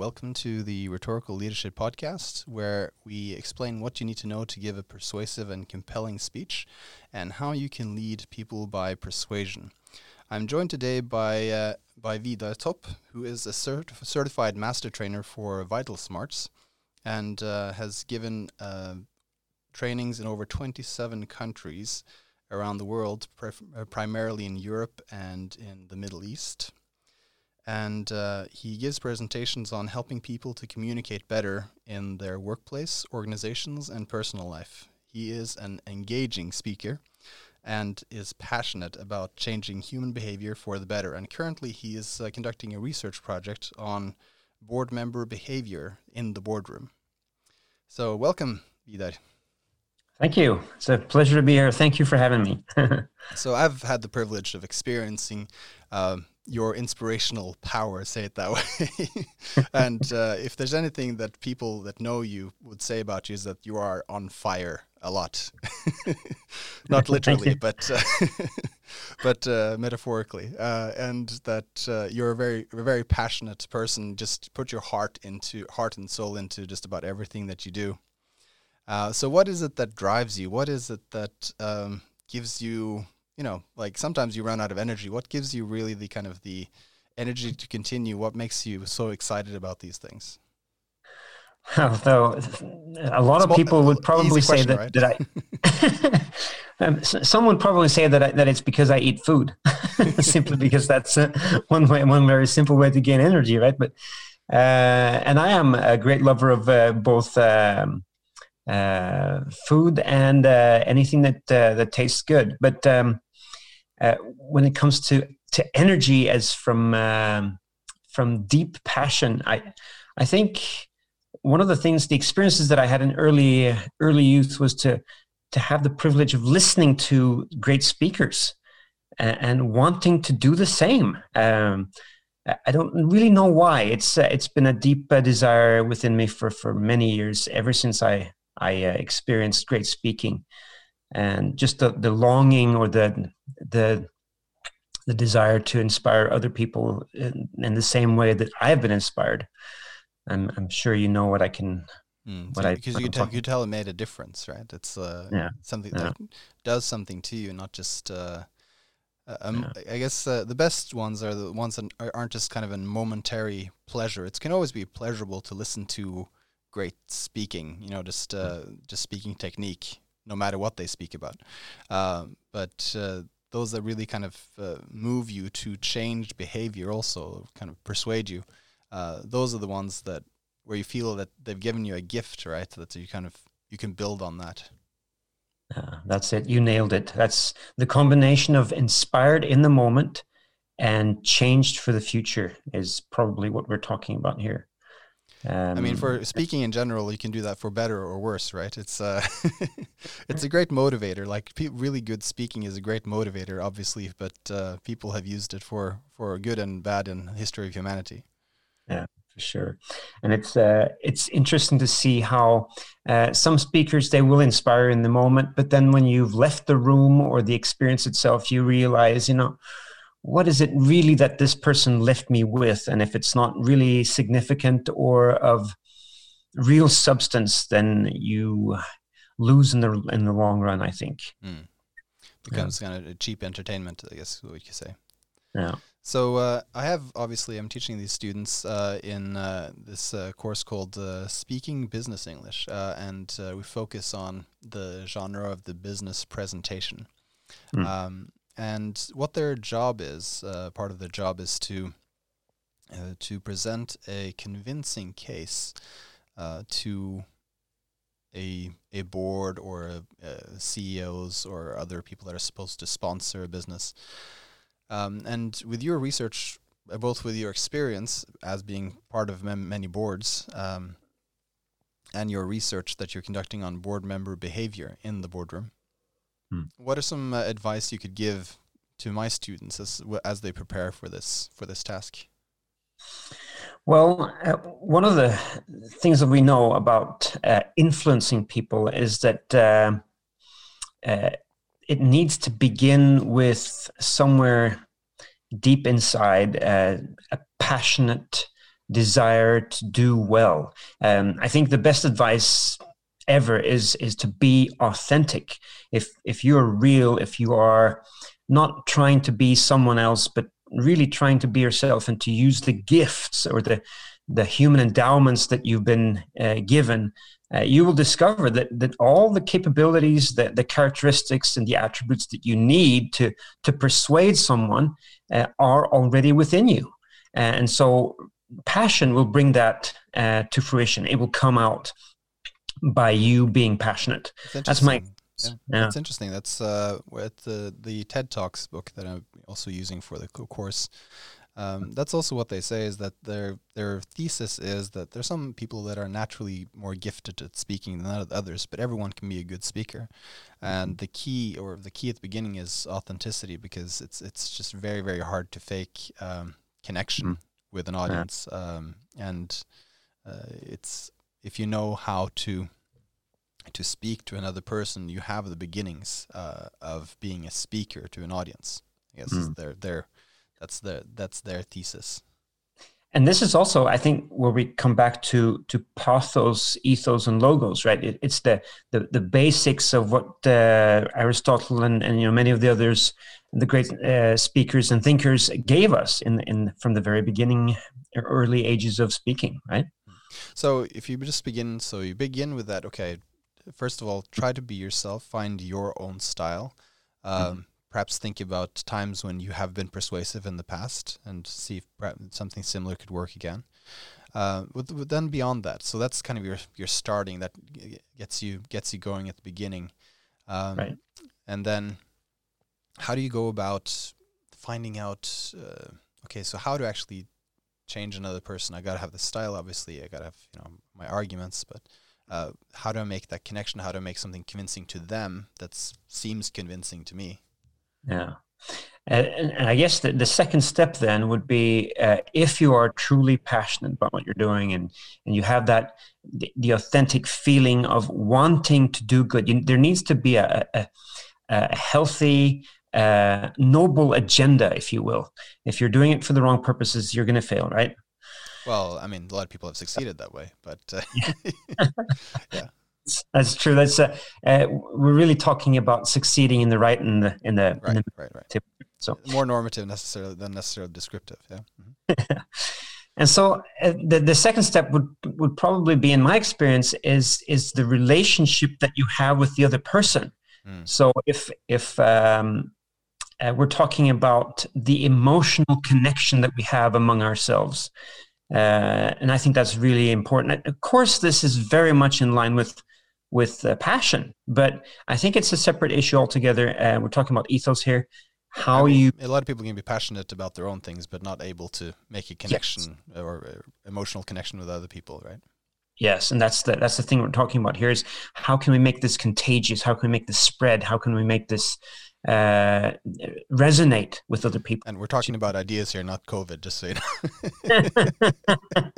Welcome to the Rhetorical Leadership Podcast, where we explain what you need to know to give a persuasive and compelling speech and how you can lead people by persuasion. I'm joined today by, uh, by Vidar Top, who is a cert- certified master trainer for VitalSmarts and uh, has given uh, trainings in over 27 countries around the world, uh, primarily in Europe and in the Middle East and uh, he gives presentations on helping people to communicate better in their workplace, organizations, and personal life. He is an engaging speaker and is passionate about changing human behavior for the better. And currently, he is uh, conducting a research project on board member behavior in the boardroom. So, welcome, Vidar. Thank you. It's a pleasure to be here. Thank you for having me. so, I've had the privilege of experiencing. Um, your inspirational power, say it that way. and uh, if there's anything that people that know you would say about you is that you are on fire a lot, not literally, but uh, but uh, metaphorically, uh, and that uh, you're a very a very passionate person. Just put your heart into heart and soul into just about everything that you do. Uh, so, what is it that drives you? What is it that um, gives you you know, like sometimes you run out of energy. What gives you really the kind of the energy to continue? What makes you so excited about these things? Although a lot of people would probably say that, right? that I, um, some would probably say that I, that it's because I eat food, simply because that's uh, one way, one very simple way to gain energy, right? But uh, and I am a great lover of uh, both um, uh, food and uh, anything that uh, that tastes good. But um, uh, when it comes to to energy as from um, from deep passion, I I think one of the things, the experiences that I had in early early youth was to to have the privilege of listening to great speakers and, and wanting to do the same. Um, I don't really know why. It's uh, it's been a deep uh, desire within me for for many years, ever since I I uh, experienced great speaking and just the, the longing or the the the desire to inspire other people in, in the same way that I've been inspired. I'm I'm sure you know what I can. Mm, what so I because you tell, you tell it made a difference, right? It's uh, yeah. something yeah. that does something to you, not just. Uh, um, yeah. I guess uh, the best ones are the ones that aren't just kind of a momentary pleasure. It can always be pleasurable to listen to great speaking. You know, just uh, just speaking technique no matter what they speak about. Uh, but uh, those that really kind of uh, move you to change behavior, also kind of persuade you, uh, those are the ones that where you feel that they've given you a gift, right? That you kind of you can build on that. that's it. You nailed it. That's the combination of inspired in the moment and changed for the future is probably what we're talking about here. Um, I mean, for speaking in general, you can do that for better or worse, right? It's uh, it's a great motivator. Like pe- really good speaking is a great motivator, obviously, but uh, people have used it for for good and bad in the history of humanity. Yeah, for sure. And it's uh, it's interesting to see how uh, some speakers they will inspire in the moment, but then when you've left the room or the experience itself, you realize, you know what is it really that this person left me with? And if it's not really significant or of real substance, then you lose in the in the long run. I think mm. becomes yeah. kind of cheap entertainment. I guess what you could say. Yeah. So uh, I have obviously I'm teaching these students uh, in uh, this uh, course called uh, Speaking Business English, uh, and we focus on the genre of the business presentation. Mm. Um, and what their job is, uh, part of their job is to uh, to present a convincing case uh, to a a board or a, a CEOs or other people that are supposed to sponsor a business. Um, and with your research, uh, both with your experience as being part of mem- many boards, um, and your research that you're conducting on board member behavior in the boardroom, Hmm. What are some uh, advice you could give to my students as as they prepare for this for this task? Well, uh, one of the things that we know about uh, influencing people is that uh, uh it needs to begin with somewhere deep inside uh, a passionate desire to do well. Um, I think the best advice ever is is to be authentic. If if you're real, if you are not trying to be someone else, but really trying to be yourself and to use the gifts or the the human endowments that you've been uh, given, uh, you will discover that that all the capabilities, the, the characteristics, and the attributes that you need to to persuade someone uh, are already within you. And so, passion will bring that uh, to fruition. It will come out by you being passionate. That's my yeah, yeah. That's interesting. That's uh, with the the TED Talks book that I'm also using for the course. Um, that's also what they say is that their their thesis is that there's some people that are naturally more gifted at speaking than others, but everyone can be a good speaker. And the key or the key at the beginning is authenticity because it's it's just very very hard to fake um, connection mm. with an audience. Yeah. Um, and uh, it's if you know how to to speak to another person, you have the beginnings uh, of being a speaker to an audience. I guess mm. their their that's their that's their thesis. And this is also, I think, where we come back to to pathos, ethos, and logos, right? It, it's the, the the basics of what uh, Aristotle and, and you know many of the others, the great uh, speakers and thinkers gave us in in from the very beginning, early ages of speaking, right? So if you just begin, so you begin with that. Okay, first of all, try to be yourself. Find your own style. Um, mm-hmm. Perhaps think about times when you have been persuasive in the past, and see if something similar could work again. Uh, with, with then beyond that, so that's kind of your your starting that gets you gets you going at the beginning, um, right? And then, how do you go about finding out? Uh, okay, so how to actually change another person? I got to have the style, obviously. I got to have you know my arguments, but uh, how do I make that connection? How do I make something convincing to them that seems convincing to me? Yeah. And, and I guess the, the second step then would be uh, if you are truly passionate about what you're doing and, and you have that the, the authentic feeling of wanting to do good, you, there needs to be a, a, a healthy, uh, noble agenda, if you will. If you're doing it for the wrong purposes, you're going to fail, right? Well, I mean, a lot of people have succeeded that way, but uh, yeah. That's true. That's uh, uh, we're really talking about succeeding in the right in the in the right, in the right, right. Tip. So more normative necessarily than necessarily descriptive. Yeah. Mm-hmm. and so uh, the the second step would would probably be, in my experience, is is the relationship that you have with the other person. Mm. So if if um, uh, we're talking about the emotional connection that we have among ourselves. Uh, and I think that's really important. Of course, this is very much in line with with uh, passion, but I think it's a separate issue altogether. Uh, we're talking about ethos here. How I mean, you? A lot of people can be passionate about their own things, but not able to make a connection yes. or uh, emotional connection with other people, right? Yes, and that's the that's the thing we're talking about here is how can we make this contagious? How can we make this spread? How can we make this uh, resonate with other people. And we're talking about ideas here, not COVID, just so you know.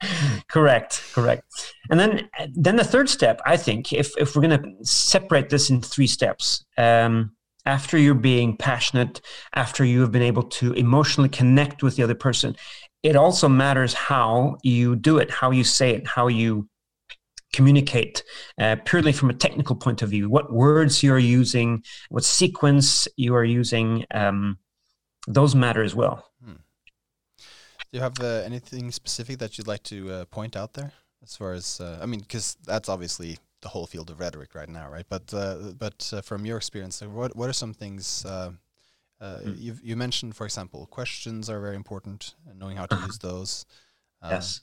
correct, correct. And then, then the third step, I think, if if we're going to separate this in three steps, um, after you're being passionate, after you have been able to emotionally connect with the other person, it also matters how you do it, how you say it, how you communicate uh, purely from a technical point of view what words you're using what sequence you are using um, those matter as well hmm. do you have uh, anything specific that you'd like to uh, point out there as far as uh, i mean because that's obviously the whole field of rhetoric right now right but uh, but uh, from your experience what, what are some things hmm. you you mentioned for example questions are very important and knowing how to uh-huh. use those yes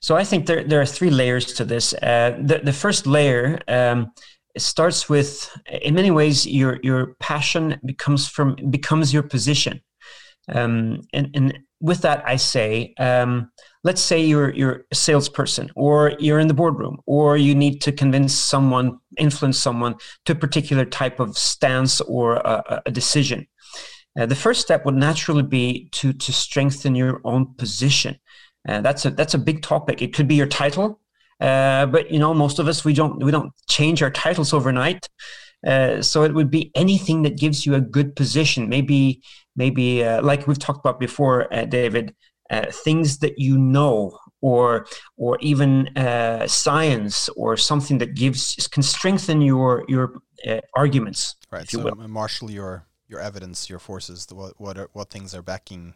so I think there, there are three layers to this. Uh, the, the first layer um, starts with, in many ways, your your passion becomes from becomes your position, um, and and with that I say, um, let's say you're you're a salesperson, or you're in the boardroom, or you need to convince someone, influence someone to a particular type of stance or a, a decision. Uh, the first step would naturally be to to strengthen your own position and that's a that's a big topic. It could be your title, uh, but you know most of us we don't we don't change our titles overnight. Uh, so it would be anything that gives you a good position. Maybe maybe uh, like we've talked about before, uh, David. uh, things that you know or or even uh, science or something that gives can strengthen your your uh, arguments right so marshal your your evidence your forces what what are, what things are backing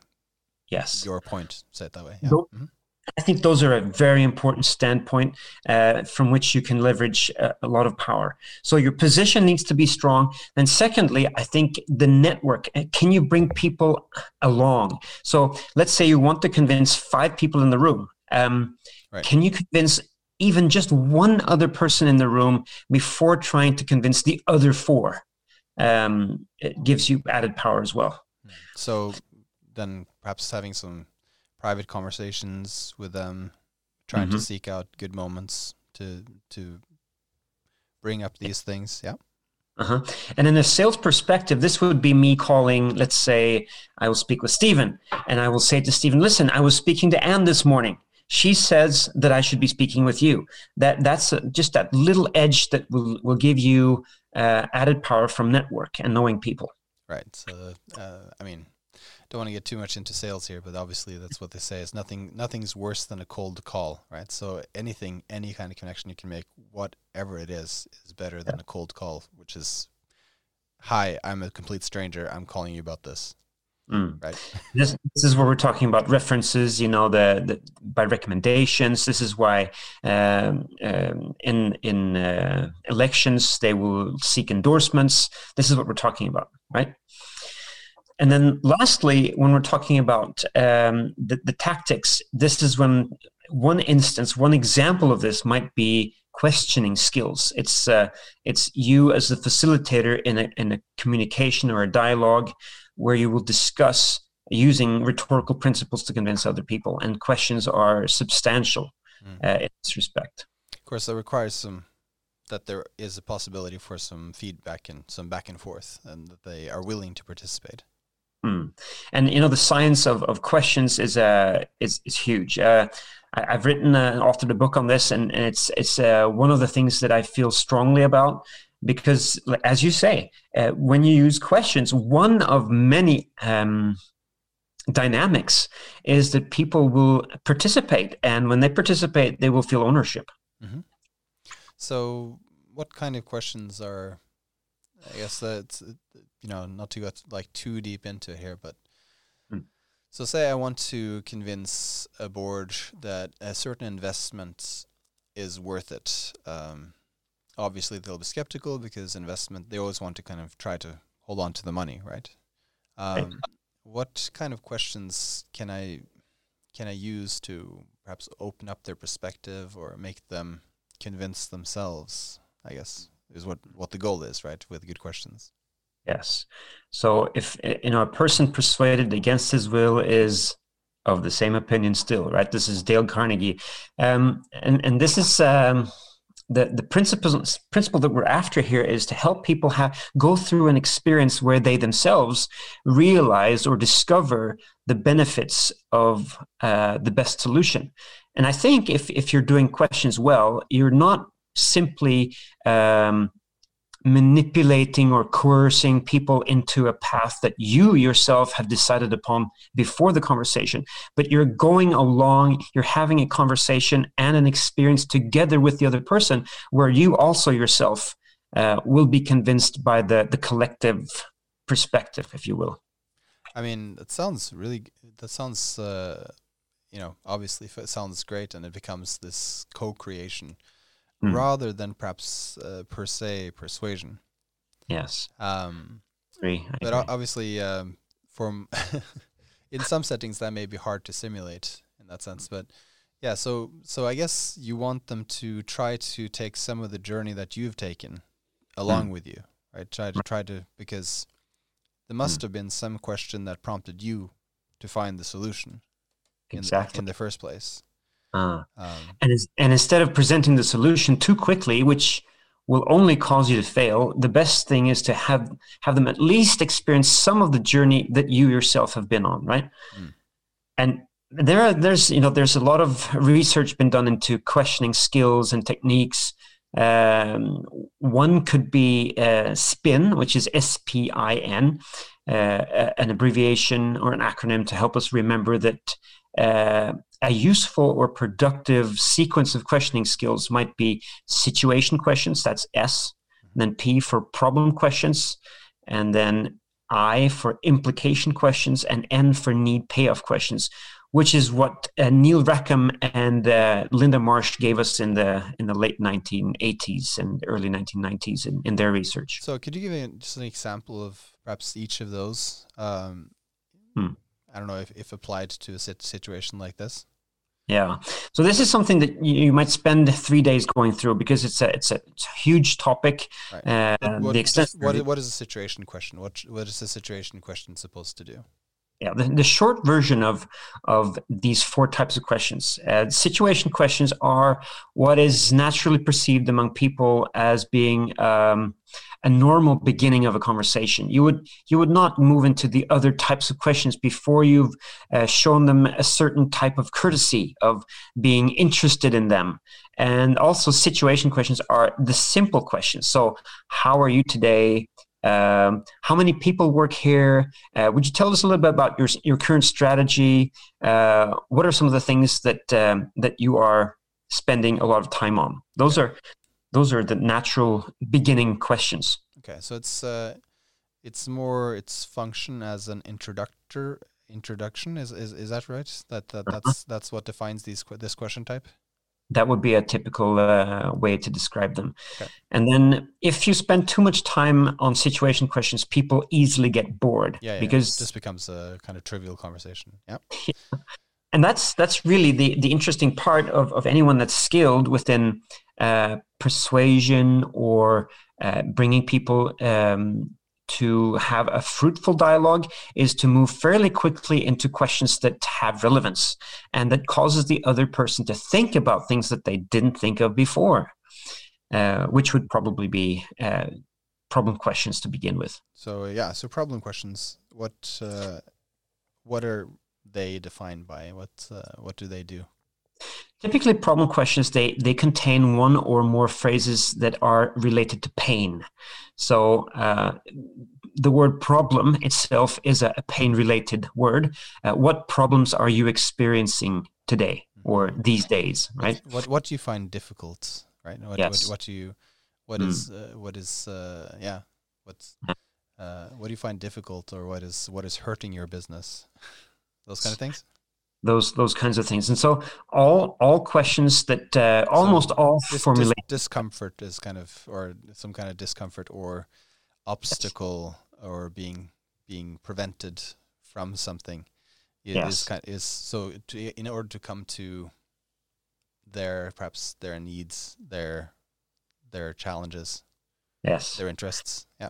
yes your point say it that way yeah. mm-hmm. I think those are a very important standpoint uh, from which you can leverage a, a, lot of power. So your position needs to be strong. And secondly, I think the network. Uh, can you bring people along? So let's say you want to convince five people in the room. Um, right. Can you convince even just one other person in the room before trying to convince the other four? Um, it gives you added power as well. So then perhaps having some private conversations with them, trying mm-hmm. to seek out good moments to to bring up these things. Yeah. Uh-huh. And in a sales perspective, this would be me calling, let's say, I will speak with Stephen, and I will say to Stephen, listen, I was speaking to Anne this morning. She says that I should be speaking with you. That that's a, just that little edge that will will give you uh, added power from network and knowing people. Right. So, uh, I mean, don't want to get too much into sales here, but obviously that's what they say is nothing nothing's worse than a cold call, right? So anything, any kind of connection you can make, whatever it is, is better than a cold call, which is hi, I'm a complete stranger, I'm calling you about this. Mm. Right. this, this is where we're talking about references, you know, the, the by recommendations. This is why um, um, in in uh, elections they will seek endorsements. This is what we're talking about, right? And then lastly, when we're talking about um, the, the tactics, this is when one instance, one example of this might be questioning skills. It's uh, it's you as the facilitator in a in a communication or a dialogue where you will discuss using rhetorical principles to convince other people, and questions are substantial mm. uh, in this respect. Of course, that requires some that there is a possibility for some feedback and some back and forth, and that they are willing to participate. Mm. And you know the science of, of questions is uh is is huge. Uh, I, have written uh, authored a book on this, and, and it's it's uh, one of the things that I feel strongly about because, as you say, uh, when you use questions, one of many um, dynamics is that people will participate, and when they participate, they will feel ownership. Mm-hmm. So, what kind of questions are? I guess that's you know, not to go like too deep into here, but hmm. so say I want to convince a board that a certain investment is worth it. Um, obviously, they'll be skeptical because investment they always want to kind of try to hold on to the money, right? Um, right. What kind of questions can I can I use to perhaps open up their perspective or make them convince themselves? I guess is what what the goal is, right? With good questions. Yes. So if you know a person persuaded against his will is of the same opinion still, right? This is Dale Carnegie, um, and and this is um, the the principle principle that we're after here is to help people have go through an experience where they themselves realize or discover the benefits of uh, the best solution. And I think if if you're doing questions well, you're not simply um, manipulating or coercing people into a path that you yourself have decided upon before the conversation, but you're going along, you're having a conversation and an experience together with the other person where you also yourself uh, will be convinced by the, the collective perspective, if you will. I mean, it sounds really, that sounds, uh, you know, obviously it sounds great and it becomes this co creation mm. rather than perhaps uh, per se persuasion. Yes. Um, agree. I but agree. obviously, um, from in some settings that may be hard to simulate in that sense. But yeah, so so I guess you want them to try to take some of the journey that you've taken along mm. with you, right? Try to try to because there must mm. have been some question that prompted you to find the solution exactly. in, the, in the first place. Uh, um, and, and instead of presenting the solution too quickly, which will only cause you to fail, the best thing is to have have them at least experience some of the journey that you yourself have been on, right? Mm. And there are there's you know there's a lot of research been done into questioning skills and techniques. Um, one could be uh, SPIN, which is S P I N, uh, an abbreviation or an acronym to help us remember that uh, a useful or productive sequence of questioning skills might be situation questions, that's S, then P for problem questions, and then I for implication questions, and N for need payoff questions, which is what uh, Neil Rackham and uh, Linda Marsh gave us in the in the late 1980s and early 1990s in, in their research. So, could you give me just an example of perhaps each of those? Um, hmm. I don't know if, if applied to a situation like this. Yeah. So this is something that you might spend three days going through because it's a it's a, it's a huge topic. Right. Uh, what, the extent. What, what is a situation question? What what is a situation question supposed to do? Yeah, the, the short version of of these four types of questions. Uh, situation questions are what is naturally perceived among people as being um, a normal beginning of a conversation. You would you would not move into the other types of questions before you've uh, shown them a certain type of courtesy of being interested in them. And also, situation questions are the simple questions. So, how are you today? Um, how many people work here? Uh, would you tell us a little bit about your your current strategy? Uh, what are some of the things that um, that you are spending a lot of time on? Those are those are the natural beginning questions. Okay, so it's uh, it's more its function as an introductor introduction. Is is, is that right? That, that uh-huh. that's that's what defines these this question type. That would be a typical uh, way to describe them. Okay. And then, if you spend too much time on situation questions, people easily get bored yeah, yeah because this becomes a kind of trivial conversation. Yeah. and that's that's really the the interesting part of, of anyone that's skilled within uh, persuasion or uh, bringing people um, to have a fruitful dialogue is to move fairly quickly into questions that have relevance and that causes the other person to think about things that they didn't think of before, uh, which would probably be uh, problem questions to begin with. So yeah, so problem questions. What uh, what are they defined by? What uh, what do they do? Typically, problem questions they they contain one or more phrases that are related to pain. So uh, the word problem itself is a, a pain-related word. Uh, what problems are you experiencing today or these days? Right. What What do you find difficult? Right. What yes. what, what do you what mm. is uh, what is uh, yeah what's uh, what do you find difficult or what is what is hurting your business? Those kind of things those those kinds of things. And so all all questions that uh, almost so all dis- formulate dis- discomfort is kind of or some kind of discomfort or obstacle yes. or being being prevented from something is yes. kind of, is so to, in order to come to their perhaps their needs their their challenges yes their interests yeah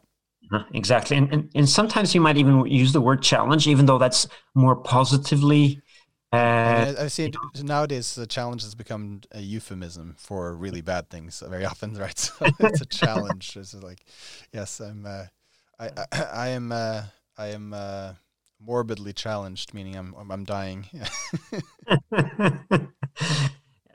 uh-huh, exactly and, and and sometimes you might even use the word challenge even though that's more positively uh, I, see nowadays the challenge has become a euphemism for really bad things very often, right? So it's a challenge. It's like, yes, I'm, uh, I, I, I, am, uh, I am uh, morbidly challenged, meaning I'm, I'm dying. and,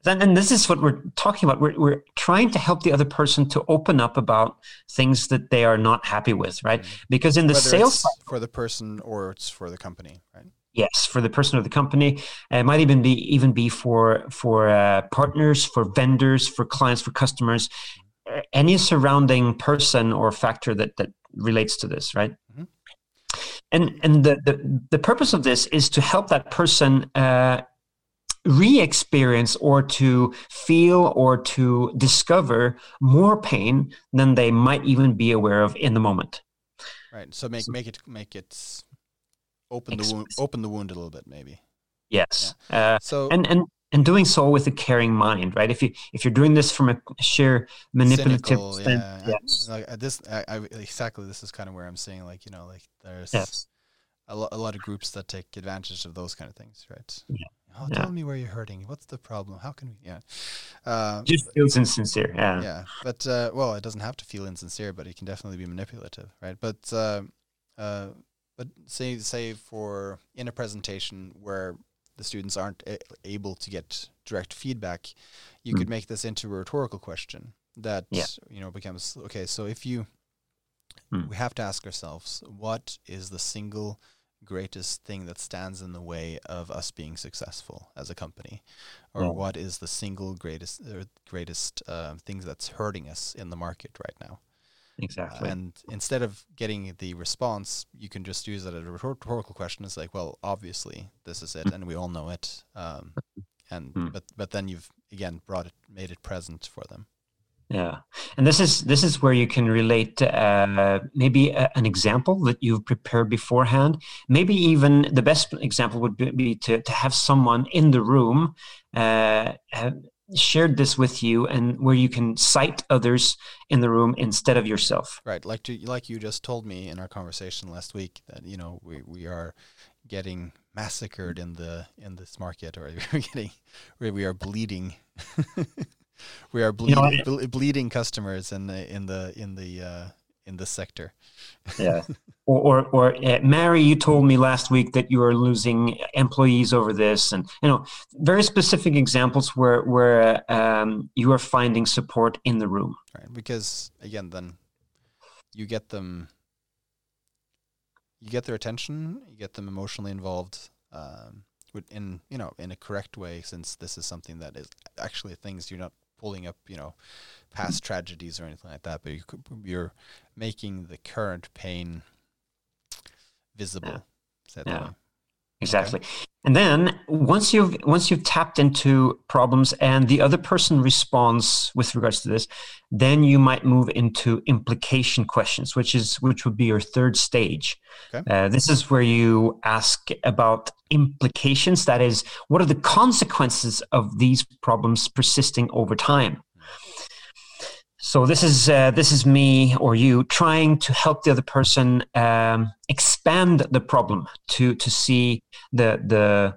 and this is what we're talking about. We're, we're trying to help the other person to open up about things that they are not happy with, right? Mm-hmm. Because in the Whether sales for the person or it's for the company, right? Yes, for the person or the company. It might even be even be for for uh, partners, for vendors, for clients, for customers, any surrounding person or factor that that relates to this, right? Mm-hmm. And and the, the the purpose of this is to help that person uh, re-experience or to feel or to discover more pain than they might even be aware of in the moment. Right. So make make it make it open the wound, open the wound a little bit, maybe. Yes. Yeah. Uh, so and and and doing so with a caring mind, right? If you if you're doing this from a sheer manipulative, cynical, yeah. yes. Like uh, this, I, I, exactly. This is kind of where I'm saying, like you know, like there's yes. a, lo- a lot of groups that take advantage of those kind of things, right? Yeah. Oh, tell yeah. me where you're hurting. What's the problem? How can we? Yeah. Uh, Just feels insincere. Yeah. Yeah. But, uh, well, it doesn't have to feel insincere, but it can definitely be manipulative, right? But, uh, uh but say say for in a presentation where the students aren't a- able to get direct feedback, you mm. could make this into a rhetorical question that yeah. you know becomes okay. So if you mm. we have to ask ourselves, what is the single greatest thing that stands in the way of us being successful as a company, or yeah. what is the single greatest or greatest uh, things that's hurting us in the market right now. Exactly. Uh, and instead of getting the response, you can just use it as a rhetorical question. It's like, well, obviously this is it, and we all know it. Um, and mm. but but then you've again brought it, made it present for them. Yeah, and this is this is where you can relate uh, maybe a, an example that you've prepared beforehand. Maybe even the best example would be, be to to have someone in the room uh, shared this with you, and where you can cite others in the room instead of yourself. Right, like to, like you just told me in our conversation last week that you know we we are getting massacred in the in this market, or we're getting we are bleeding. we are bleeding, you know, ble- bleeding customers in the in the in the uh, in this sector. yeah, or or, or uh, Mary, you told me last week that you are losing employees over this, and you know very specific examples where where um, you are finding support in the room. Right, because again, then you get them. You get their attention. You get them emotionally involved. Um, in you know in a correct way since this is something that is actually things you're not pulling up, you know, past tragedies or anything like that, but you're making the current pain visible. Yeah. yeah. Exactly. Okay. And then once you've once you've tapped into problems and the other person responds with regards to this, then you might move into implication questions, which is which would be your third stage. Okay. Uh, this is where you ask about implications. That is, what are the consequences of these problems persisting over time? So this is uh, this is me or you trying to help the other person um, expand the problem to to see the the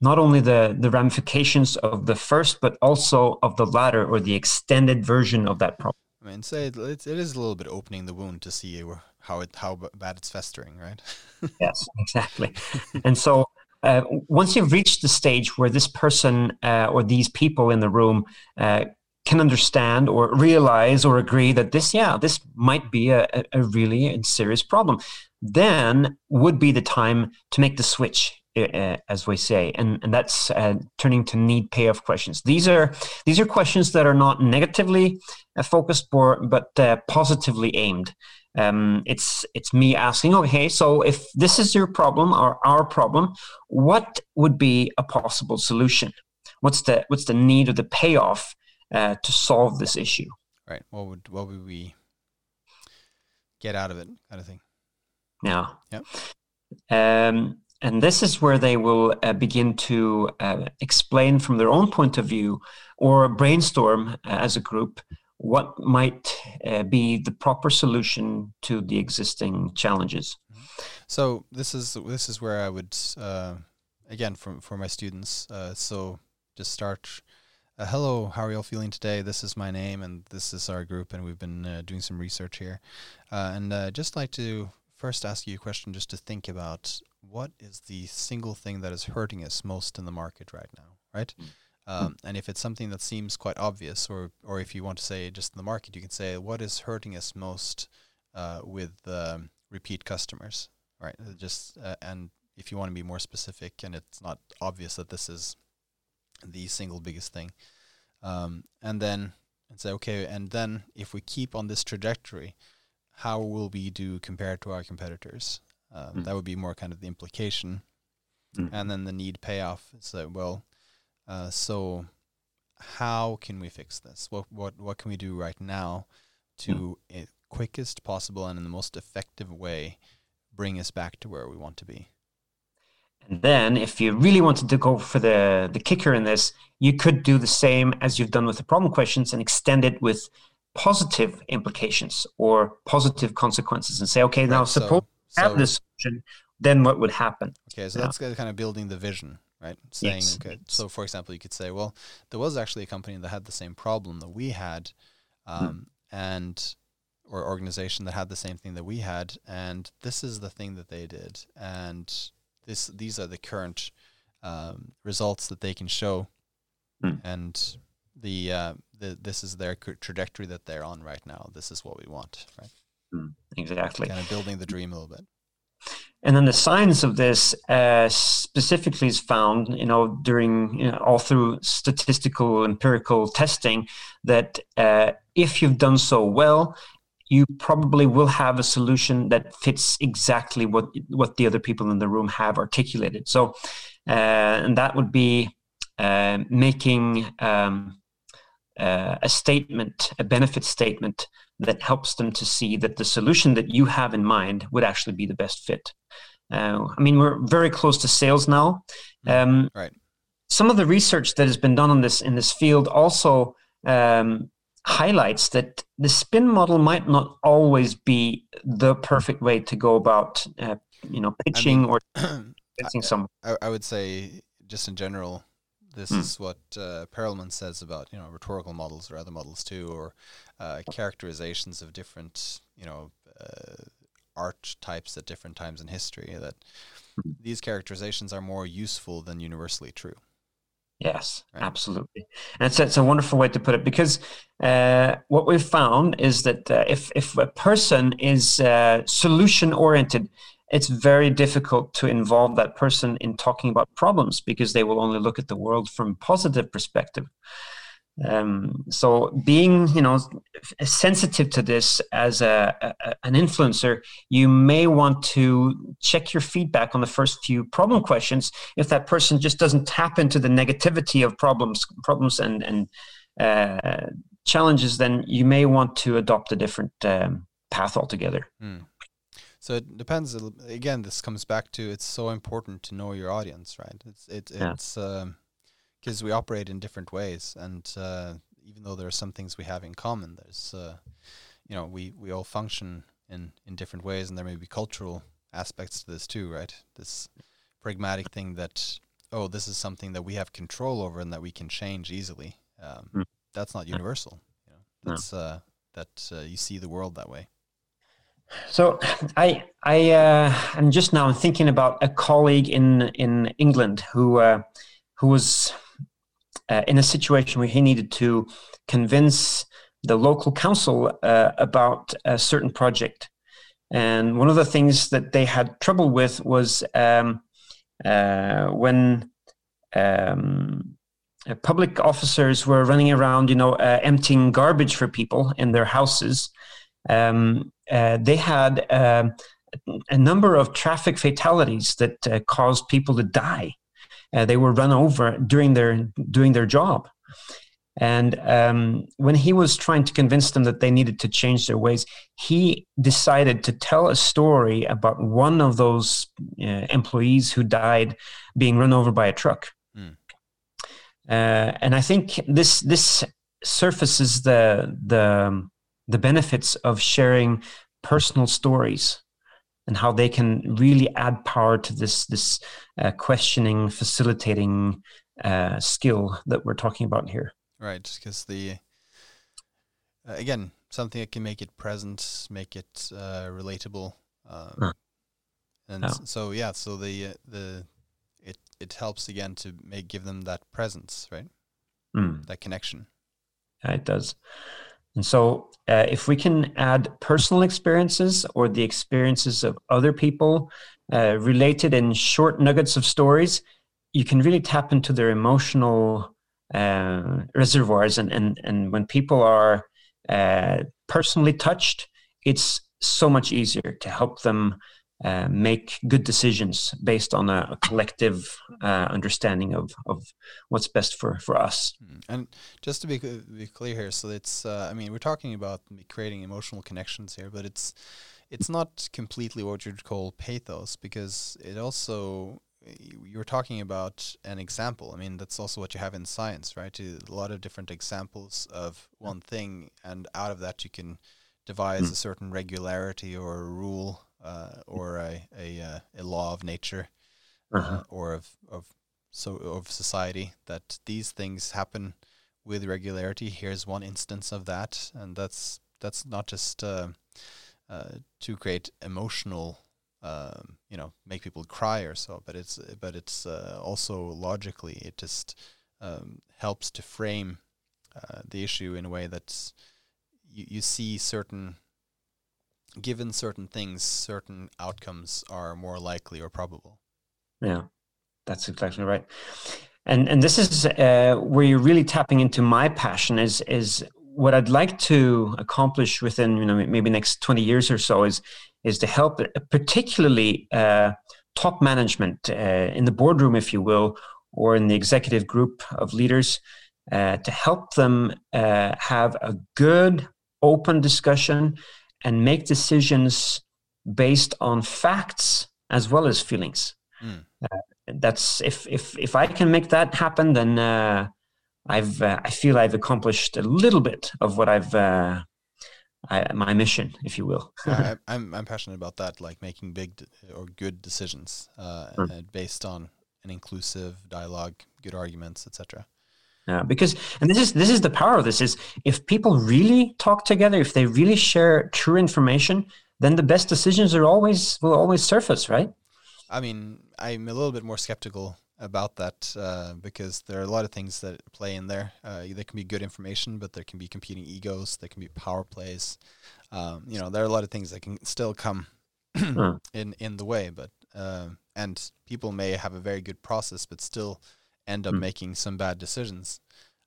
not only the the ramifications of the first but also of the latter or the extended version of that problem. I mean, say it, it is a little bit opening the wound to see how it how bad it's festering, right? yes, exactly. and so uh, once you've reached the stage where this person uh, or these people in the room uh, can understand or realize or agree that this, yeah, this might be a, a really serious problem, then would be the time to make the switch. Uh, as we say, and and that's uh, turning to need payoff questions. These are these are questions that are not negatively uh, focused, but but uh, positively aimed. Um, it's it's me asking, okay, so if this is your problem or our problem, what would be a possible solution? What's the what's the need or the payoff uh, to solve this issue. Right. What would what would we get out of it, kind of thing? Yeah. Yep. Um, and this is where they will uh, begin to uh, explain from their own point of view or brainstorm uh, as a group what might uh, be the proper solution to the existing challenges. Mm-hmm. So this is this is where I would uh, again from for my students. so just start uh, hello, how are you all feeling today? This is my name, and this is our group, and we've been uh, doing some research here. Uh, and uh, just like to first ask you a question, just to think about what is the single thing that is hurting us most in the market right now, right? Mm. Um, and if it's something that seems quite obvious, or or if you want to say just in the market, you can say what is hurting us most uh, with um, repeat customers, right? Just uh, and if you want to be more specific, and it's not obvious that this is the single biggest thing. Um, and then and say, okay, and then if we keep on this trajectory, how will we do compared to our competitors? Uh, mm. That would be more kind of the implication. Mm. And then the need payoff is well, uh, so how can we fix this? What what what can we do right now to mm. quickest possible and in the most effective way bring us back to where we want to be? And then, if you really wanted to go for the, the kicker in this, you could do the same as you've done with the problem questions and extend it with positive implications or positive consequences and say, okay, right, now suppose so, have so, this solution, then what would happen? Okay, so yeah. that's kind of building the vision, right? Saying, yes. okay, so for example, you could say, well, there was actually a company that had the same problem that we had, hmm. um, hmm. and or organization that had the same thing that we had, and this is the thing that they did, and this these are the current um, results that they can show, mm. and the uh, the this is their trajectory that they're on right now. This is what we want, right? Mm, exactly. Kind of building the dream a little bit. And then the science of this uh, specifically is found, you know, during you know, all through statistical empirical testing that uh, if you've done so well, you probably will have a solution that fits exactly what what the other people in the room have articulated. So, uh, and that would be uh, making um, uh, a statement, a benefit statement that helps them to see that the solution that you have in mind would actually be the best fit. Uh, I mean, we're very close to sales now. Mm-hmm. Um, right. Some of the research that has been done on this in this field also um, highlights that the spin model might not always be the perfect way to go about, uh, you know, pitching I mean, or pitching someone. I, I, would say, just in general, this hmm. is what uh, Perelman says about you know rhetorical models or other models too, or uh, characterizations of different you know uh, art types at different times in history. That hmm. these characterizations are more useful than universally true. Yes, right. absolutely. And it's, it's a wonderful way to put it because uh, what we've found is that uh, if, if a person is uh, solution oriented, it's very difficult to involve that person in talking about problems because they will only look at the world from positive perspective. Um, so being, you know, sensitive to this as a, a, an influencer, you may want to check your feedback on the first few problem questions. If that person just doesn't tap into the negativity of problems, problems and and uh, challenges, then you may want to adopt a different um, path altogether. Mm. So it depends. Again, this comes back to it's so important to know your audience, right? It's it, it's. Yeah. Um, because we operate in different ways, and uh, even though there are some things we have in common, there's uh, you know we we all function in in different ways, and there may be cultural aspects to this too, right? This pragmatic thing that oh, this is something that we have control over and that we can change easily. Um, mm. That's not universal. You know, that's no. uh, that uh, you see the world that way. So I I uh, am just now thinking about a colleague in in England who uh, who was uh, in a situation where he needed to convince the local council uh, about a certain project. And one of the things that they had trouble with was um, uh, when um, uh, public officers were running around, you know, uh, emptying garbage for people in their houses. Um, uh, they had um, a number of traffic fatalities that caused people to die uh, they were run over during their doing their job. And um, when he was trying to convince them that they needed to change their ways, he decided to tell a story about one of those uh, employees who died being run over by a truck. Mm. Uh, and I think this this surfaces the the the benefits of sharing personal stories and how they can really add power to this this uh, questioning, facilitating uh, skill that we're talking about here. Right, because the uh, again something that can make it present, make it uh, relatable, um, and so yeah, so the uh, the it it helps again to make give them that presence, right? Mm. That connection. Yeah, it does. And so, uh, if we can add personal experiences or the experiences of other people uh, related in short nuggets of stories, you can really tap into their emotional uh, reservoirs. And, and, and when people are uh, personally touched, it's so much easier to help them uh, make good decisions based on a, a collective uh, understanding of, of what's best for, for us. Mm. And just to be, be clear here, so it's uh, I mean we're talking about creating emotional connections here, but it's it's not completely what you'd call pathos because it also you're talking about an example. I mean that's also what you have in science, right? A lot of different examples of one thing, and out of that you can devise mm. a certain regularity or a rule uh, or a a, uh, a law of nature uh-huh. uh, or of of so of society that these things happen with regularity. Here's one instance of that, and that's that's not just uh, uh, to create emotional, um, you know, make people cry or so, but it's but it's uh, also logically it just um, helps to frame the issue in a way that's you, you see certain given certain things, certain outcomes are more likely or probable. Yeah, that's exactly right. And and this is uh, where you're really tapping into my passion is is what I'd like to accomplish within you know maybe next 20 years or so is is to help particularly uh, top management uh, in the boardroom, if you will, or in the executive group of leaders uh, to help them uh, have a good, open discussion and make decisions based on facts as well as feelings. Mm. that's if if if I can make that happen, then uh, I've uh, I feel I've accomplished a little bit of what I've I, my mission, if you will. I, I'm, I'm passionate about that, like making big or good decisions uh, mm. based on an inclusive dialogue, good arguments, etc. Yeah, because and this is this is the power of this is if people really talk together, if they really share true information, then the best decisions are always will always surface, right? I mean, I'm a little bit more skeptical about that uh, because there are a lot of things that play in there. Uh, there can be good information, but there can be competing egos. There can be power plays. Um, you know, there are a lot of things that can still come in in the way. But uh, and people may have a very good process, but still end up mm. making some bad decisions.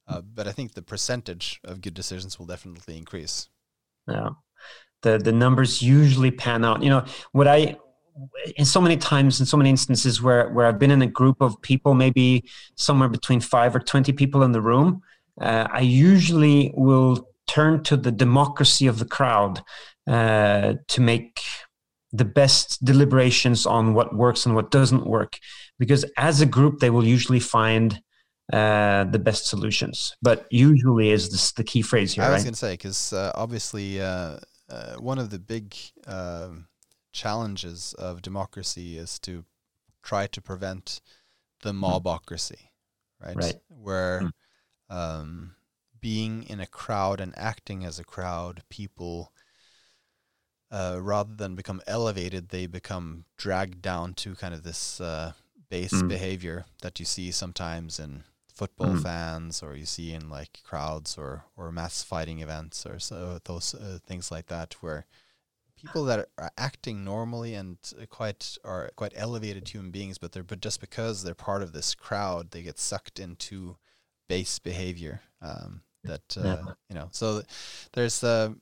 Uh, but I think the percentage of good decisions will definitely increase. Yeah, the the numbers usually pan out. You know what I in so many times in so many instances where where I've been in a group of people, maybe somewhere between five or twenty people in the room, uh, I usually will turn to the democracy of the crowd uh, to make the best deliberations on what works and what doesn't work, because as a group they will usually find uh, the best solutions. But usually is this the key phrase here. I was right? going to say because uh, obviously uh, uh, one of the big um, challenges of democracy is to try to prevent the hmm. mobocracy, right? Right. Where mm. um, being in a crowd and acting as a crowd, people uh, rather than become elevated, they become dragged down to kind of this uh, base mm. behavior that you see sometimes in football mm. fans, or you see in like crowds or or mass fighting events, or so those uh, things like that, where people that are acting normally and quite are quite elevated human beings, but they're but just because they're part of this crowd, they get sucked into base behavior. Um, that uh, yeah. you know, so there's uh,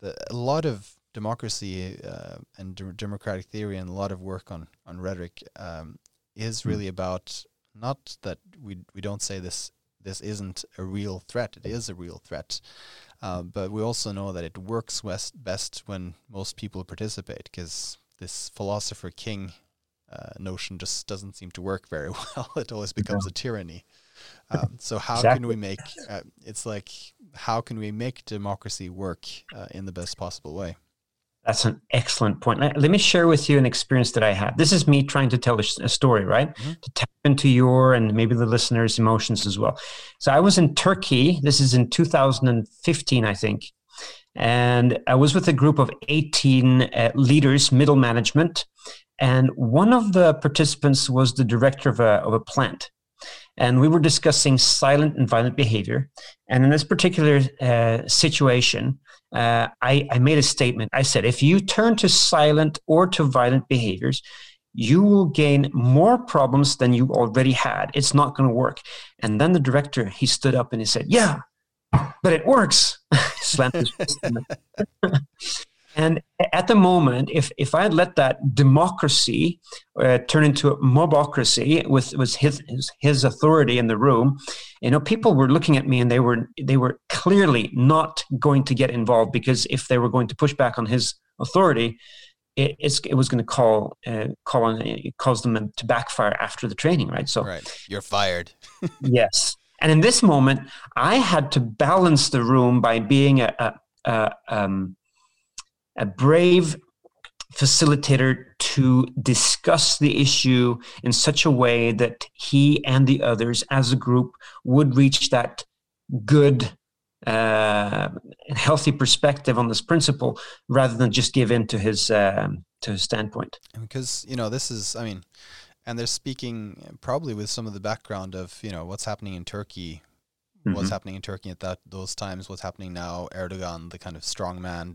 the, a lot of democracy uh, and d- democratic theory and a lot of work on on rhetoric um, is hmm. really about not that we we don't say this this isn't a real threat. It is a real threat, uh, but we also know that it works west best when most people participate because this philosopher king uh, notion just doesn't seem to work very well. it always becomes a tyranny. Um, so how exactly. can we make uh, it's like how can we make democracy work uh, in the best possible way? That's an excellent point. Let me share with you an experience that I had. This is me trying to tell a story, right? Mm-hmm. To tap into your and maybe the listeners' emotions as well. So I was in Turkey. This is in 2015, I think. And I was with a group of 18 uh, leaders, middle management. And one of the participants was the director of a, of a plant. And we were discussing silent and violent behavior. And in this particular uh, situation, uh, I, I made a statement. I said, if you turn to silent or to violent behaviors, you will gain more problems than you already had. It's not going to work. And then the director, he stood up and he said, Yeah, but it works. Slammed his And at the moment, if, if I had let that democracy uh, turn into a mobocracy with was his, his, his authority in the room, you know, people were looking at me and they were they were clearly not going to get involved because if they were going to push back on his authority, it, it was going to call uh, call on cause them to backfire after the training, right? So, right, you're fired. yes, and in this moment, I had to balance the room by being a, a, a um, a brave facilitator to discuss the issue in such a way that he and the others as a group would reach that good uh, healthy perspective on this principle rather than just give in to his um, to his standpoint because you know this is i mean and they're speaking probably with some of the background of you know what's happening in turkey mm-hmm. what's happening in turkey at that those times what's happening now erdogan the kind of strong man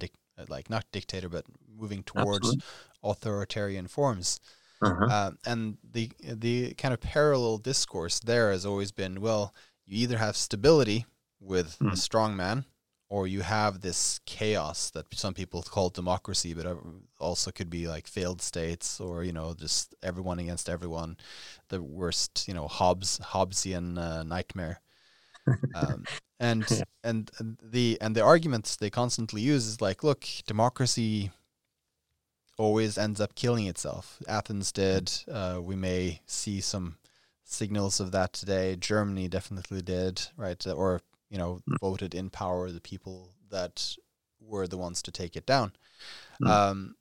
like not dictator, but moving towards Absolutely. authoritarian forms. Uh-huh. Uh, and the the kind of parallel discourse there has always been well, you either have stability with mm. a strong man, or you have this chaos that some people call democracy, but also could be like failed states, or you know just everyone against everyone, the worst you know Hobbes Hobbesian uh, nightmare. um, and yeah. and the and the arguments they constantly use is like, look, democracy always ends up killing itself. Athens did. Uh, we may see some signals of that today. Germany definitely did, right? Or you know, mm. voted in power the people that were the ones to take it down. Mm. Um,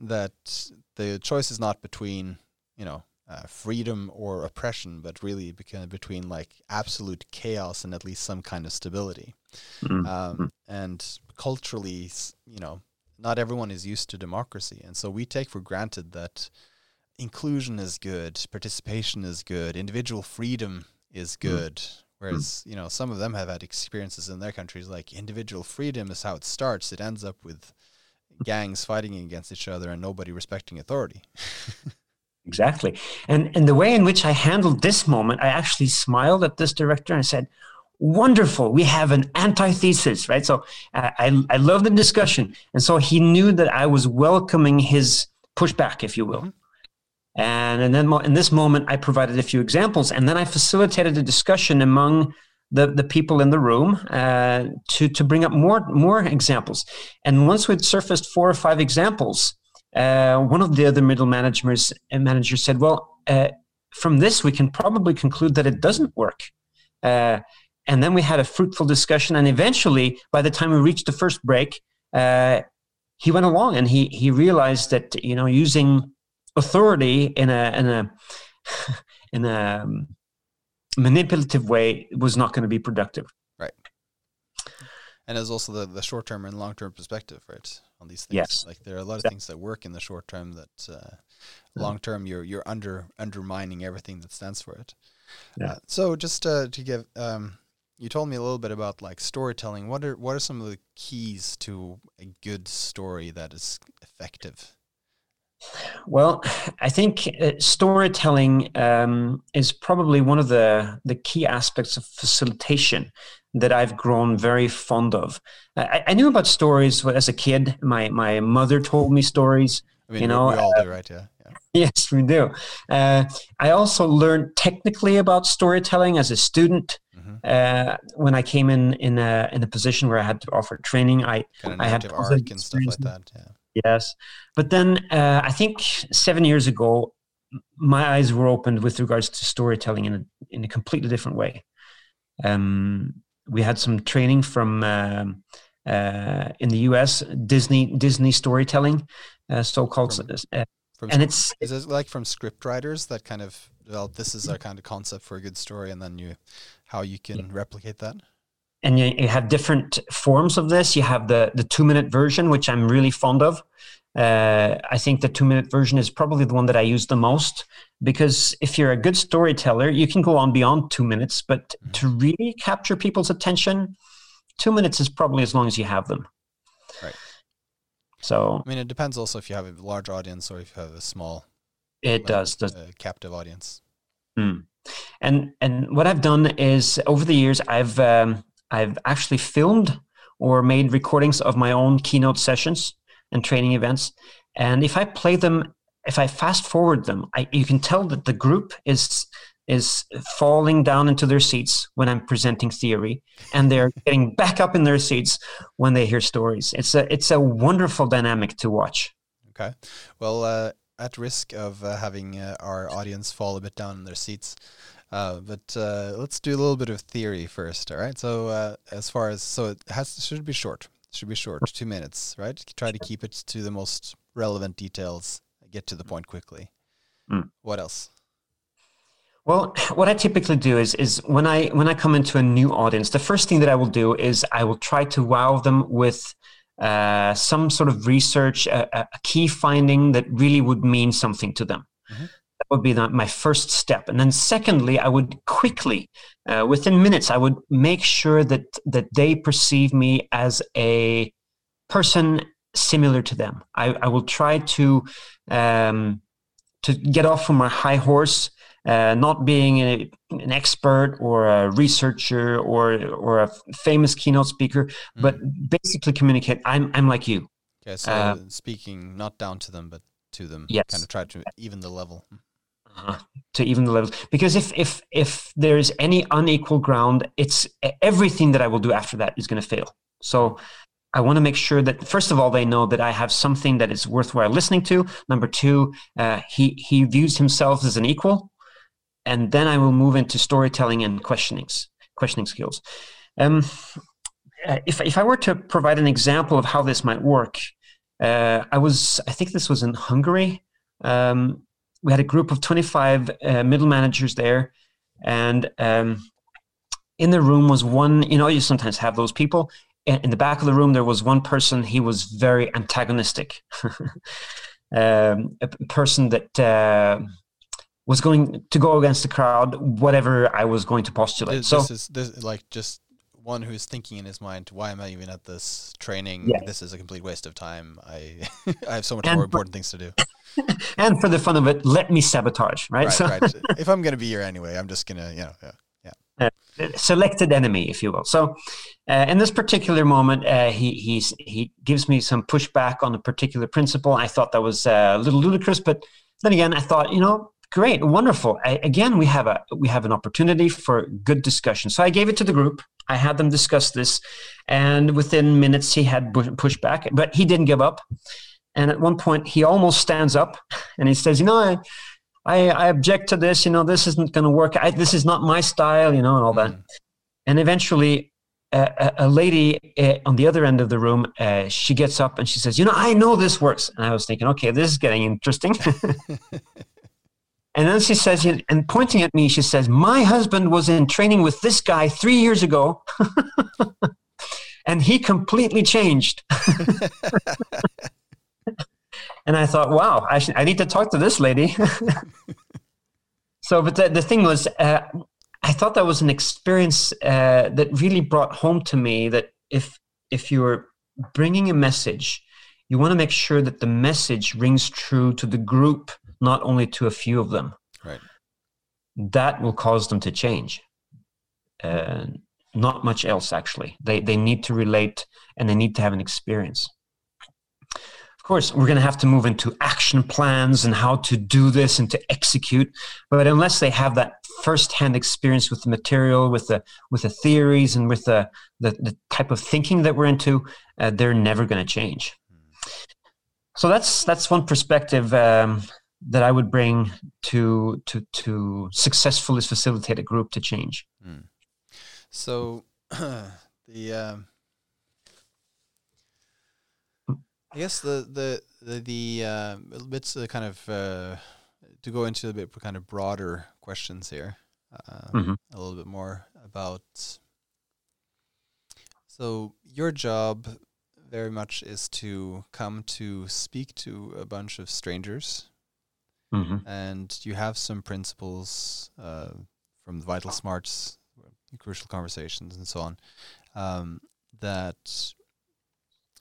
that the choice is not between you know uh, freedom or oppression, but really between, like absolute chaos and at least some kind of stability. Mm. Um, and culturally, you know, not everyone is used to democracy, and so we take for granted that inclusion is good, participation is good, individual freedom is mm. good. Mm. Whereas, you know, some of them have had experiences in their countries like individual freedom is how it starts. It ends up with gangs fighting against each other and nobody respecting authority. exactly. And and the way in which I handled this moment, I actually smiled at this director and I said, wonderful we have an antithesis right? So uh, I, I love the discussion. And so he knew that i was welcoming his pushback if you will. Mm-hmm. and, and then in this moment i provided a few examples. And then i facilitated a discussion among the, the people in the room uh, to, to bring up more more examples. And once we'd surfaced four or five examples uh, one of the other middle managers managers said well uh, from this we can probably conclude that it doesn't work. Uh, and then we had a fruitful discussion and eventually by the time we reached the first break uh, he went along and he he realized that you know using authority in a in a in a um, manipulative way was not going to be productive. Right and there's also the, the short term and long term perspective right on these things yes like there are a lot of yeah. things that work in the short term that uh, long term you're you're under undermining everything that stands for it yeah. Uh, so just uh, to give um, you told me a little bit about like storytelling. What are what are some of the keys to a good story that is effective? Well, I think uh, storytelling um, is probably one of the the key aspects of facilitation that I've grown very fond of. I, I knew about stories as a kid. My my mother told me stories. I mean, you know, we all do, right? Yeah. yeah. Yes, we do. Uh, I also learned technically about storytelling as a student. Uh, when I came in in a in a position where I had to offer training, I kind of I had arc and stuff like that. Yeah. Yes, but then uh, I think seven years ago, my eyes were opened with regards to storytelling in a in a completely different way. Um, we had some training from um, uh, in the U.S. Disney Disney storytelling, uh, so called. From, uh, from and it's is it like from script writers that kind of well this is our kind of concept for a good story and then you how you can yeah. replicate that? And you, you, have different forms of this. You have the the two minute version, which I'm really fond of. Uh, I think the two minute version is probably the one that I use the most because if you're a good storyteller, you can go on beyond two minutes. But mm-hmm. to really capture people's attention, two minutes is probably as long as you have them. Right. So I mean, it depends also if you have a large audience or if you have a small. It like, does. does. captive audience. Hmm. And and what I've done is over the years I've um, I've actually filmed or made recordings of my own keynote sessions and training events. And if I play them, if I fast forward them, I, you can tell that the group is is falling down into their seats when I'm presenting theory, and they're getting back up in their seats when they hear stories. It's a it's a wonderful dynamic to watch. Okay, well, uh, at risk of uh, having uh, our audience fall a bit down in their seats. Uh, but uh, let's do a little bit of theory first. All right. So uh, as far as so it has should be short. Should be short, two minutes. Right. Try to keep it to the most relevant details. Get to the point quickly. Mm. What else? Well, what I typically do is is when I when I come into a new audience, the first thing that I will do is I will try to wow them with uh, some sort of research, a, a, key finding that really would mean something to them. Mm-hmm. That would be the, my first step. And then, secondly, I would quickly, uh, within minutes, I would make sure that that they perceive me as a person similar to them. I, I will try to um, to get off from my high horse, uh, not being a, an expert or a researcher or or a famous keynote speaker, mm. but basically communicate. I'm I'm like you. Okay, so uh, speaking not down to them, but to them. Yes. Kind of try to even the level. Uh, to even the levels, because if if if there is any unequal ground, it's everything that I will do after that is going to fail. So I want to make sure that first of all they know that I have something that is worthwhile listening to. Number two, uh, he he views himself as an equal, and then I will move into storytelling and questionings, questioning skills. Um, uh, if if I were to provide an example of how this might work, uh, I was I think this was in Hungary. Um, we had a group of 25 uh, middle managers there, and um, in the room was one. You know, you sometimes have those people in the back of the room there was one person he was very antagonistic. Um, a person that uh, was going to go against the crowd whatever i was going to postulate. This, so this is this like just one who's thinking in his mind why am i even at this training? Yeah. this is a complete waste of time. I i have so much and more important things to do. and for the fun of it let me sabotage right, right, so right. if i'm going to be here anyway i'm just going to you know yeah. Uh, selected enemy, if you will. So, uh, in this particular moment, uh, he he's, he gives me some pushback on a particular principle. I thought that was uh, a little ludicrous, but then again, I thought, you know, great, wonderful. I, again, we have a we have an opportunity for good discussion. So I gave it to the group. I had them discuss this, and within minutes, he had pushback, but he didn't give up. And at one point, he almost stands up and he says, "You know, I, I, I object to this. You know, this isn't going to work. I, this is not my style. You know, and all that. Mm. And eventually, a, lady uh, on the other end of the room, uh, she gets up and she says, "You know, I know this works." And I was thinking, okay, this is getting interesting. and then she says, and pointing at me, she says, "My husband was in training with this guy three years ago." and he completely changed. And I thought, wow, I, I need to talk to this lady. so, but the, the thing was, uh, I thought that was an experience uh, that really brought home to me that if if you're bringing a message, you want to make sure that the message rings true to the group, not only to a few of them. Right. That will cause them to change. Uh, not much else, actually. They they need to relate and they need to have an experience Of course, we're going to have to move into action plans and how to do this and to execute. But unless they have that firsthand experience with the material, with the with the theories, and with the the, the type of thinking that we're into, uh, they're never going to change. So that's that's one perspective um, that I would bring to to to successfully facilitate a group to change. Mm. So the um, I guess the the the, the uh, bits of the kind of uh, to go into a bit kind of broader questions here, uh, mm-hmm. a little bit more about. So your job very much is to come to speak to a bunch of strangers, mm-hmm. and you have some principles uh, from the VitalSmarts, crucial conversations, and so on, um, that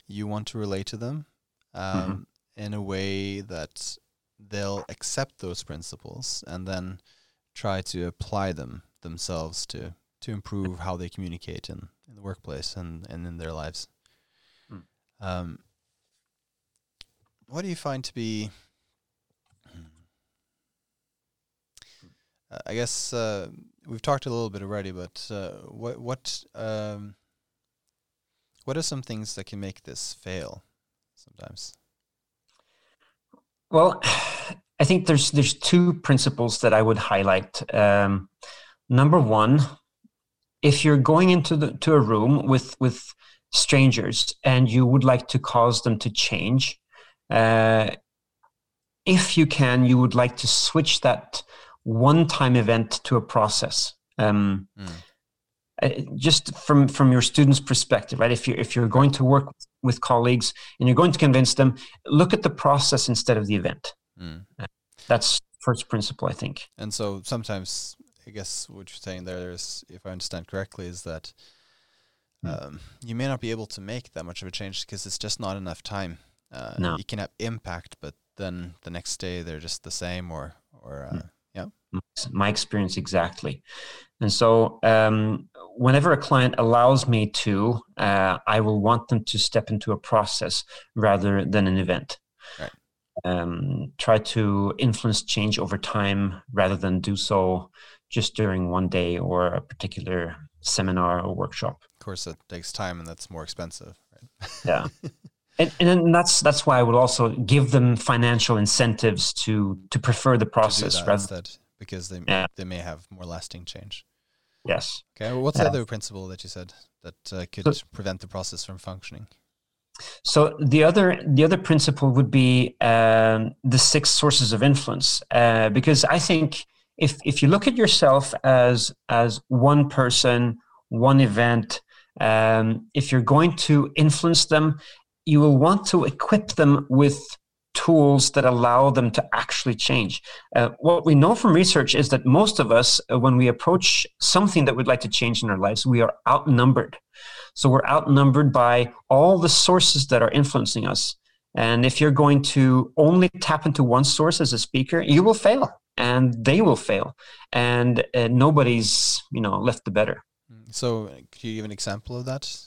you want to relate to them mm-hmm. um, mm-hmm. in a way that they'll accept those principles and then try to apply them themselves to to improve how they communicate in, in the workplace and, and in their lives. Mm. Um, what do you find to be uh, I guess uh, we've talked a little bit already, but uh, what what um, what are some things that can make this fail sometimes? Well, I think there's there's two principles that I would highlight. Um, number one, if you're going into the to a room with with strangers and you would like to cause them to change, uh, if you can, you would like to switch that one-time event to a process. Um, mm. Just from from your students' perspective, right? If you if you're going to work with colleagues and you're going to convince them, look at the process instead of the event. Mm. Uh, that's first principle, I think. And so sometimes, I guess what you're saying there is, if I understand correctly, is that um, you may not be able to make that much of a change because it's just not enough time. Uh, no. You can have impact, but then the next day they're just the same, or or uh, mm. My experience exactly, and so um, whenever a client allows me to, uh, I will want them to step into a process rather than an event. Right. Um, try to influence change over time rather than do so just during one day or a particular seminar or workshop. Of course, it takes time and that's more expensive. Right? yeah. And, and that's that's why I would also give them financial incentives to to prefer the process rather instead, because they yeah. they may have more lasting change. Yes. Okay. Well, what's the other principle that you said that uh, could so, prevent the process from functioning? So the other the other principle would be um, the six sources of influence, uh, because I think if if you look at yourself as as one person, one event, um, if you're going to influence them, you will want to equip them with tools that allow them to actually change. Uh, what we know from research is that most of us, uh, when we approach something that we'd like to change in our lives, we are outnumbered. So we're outnumbered by all the sources that are influencing us. And if you're going to only tap into one source as a speaker, you will fail and they will fail and uh, nobody's you know left the better mm, so could you give an example of that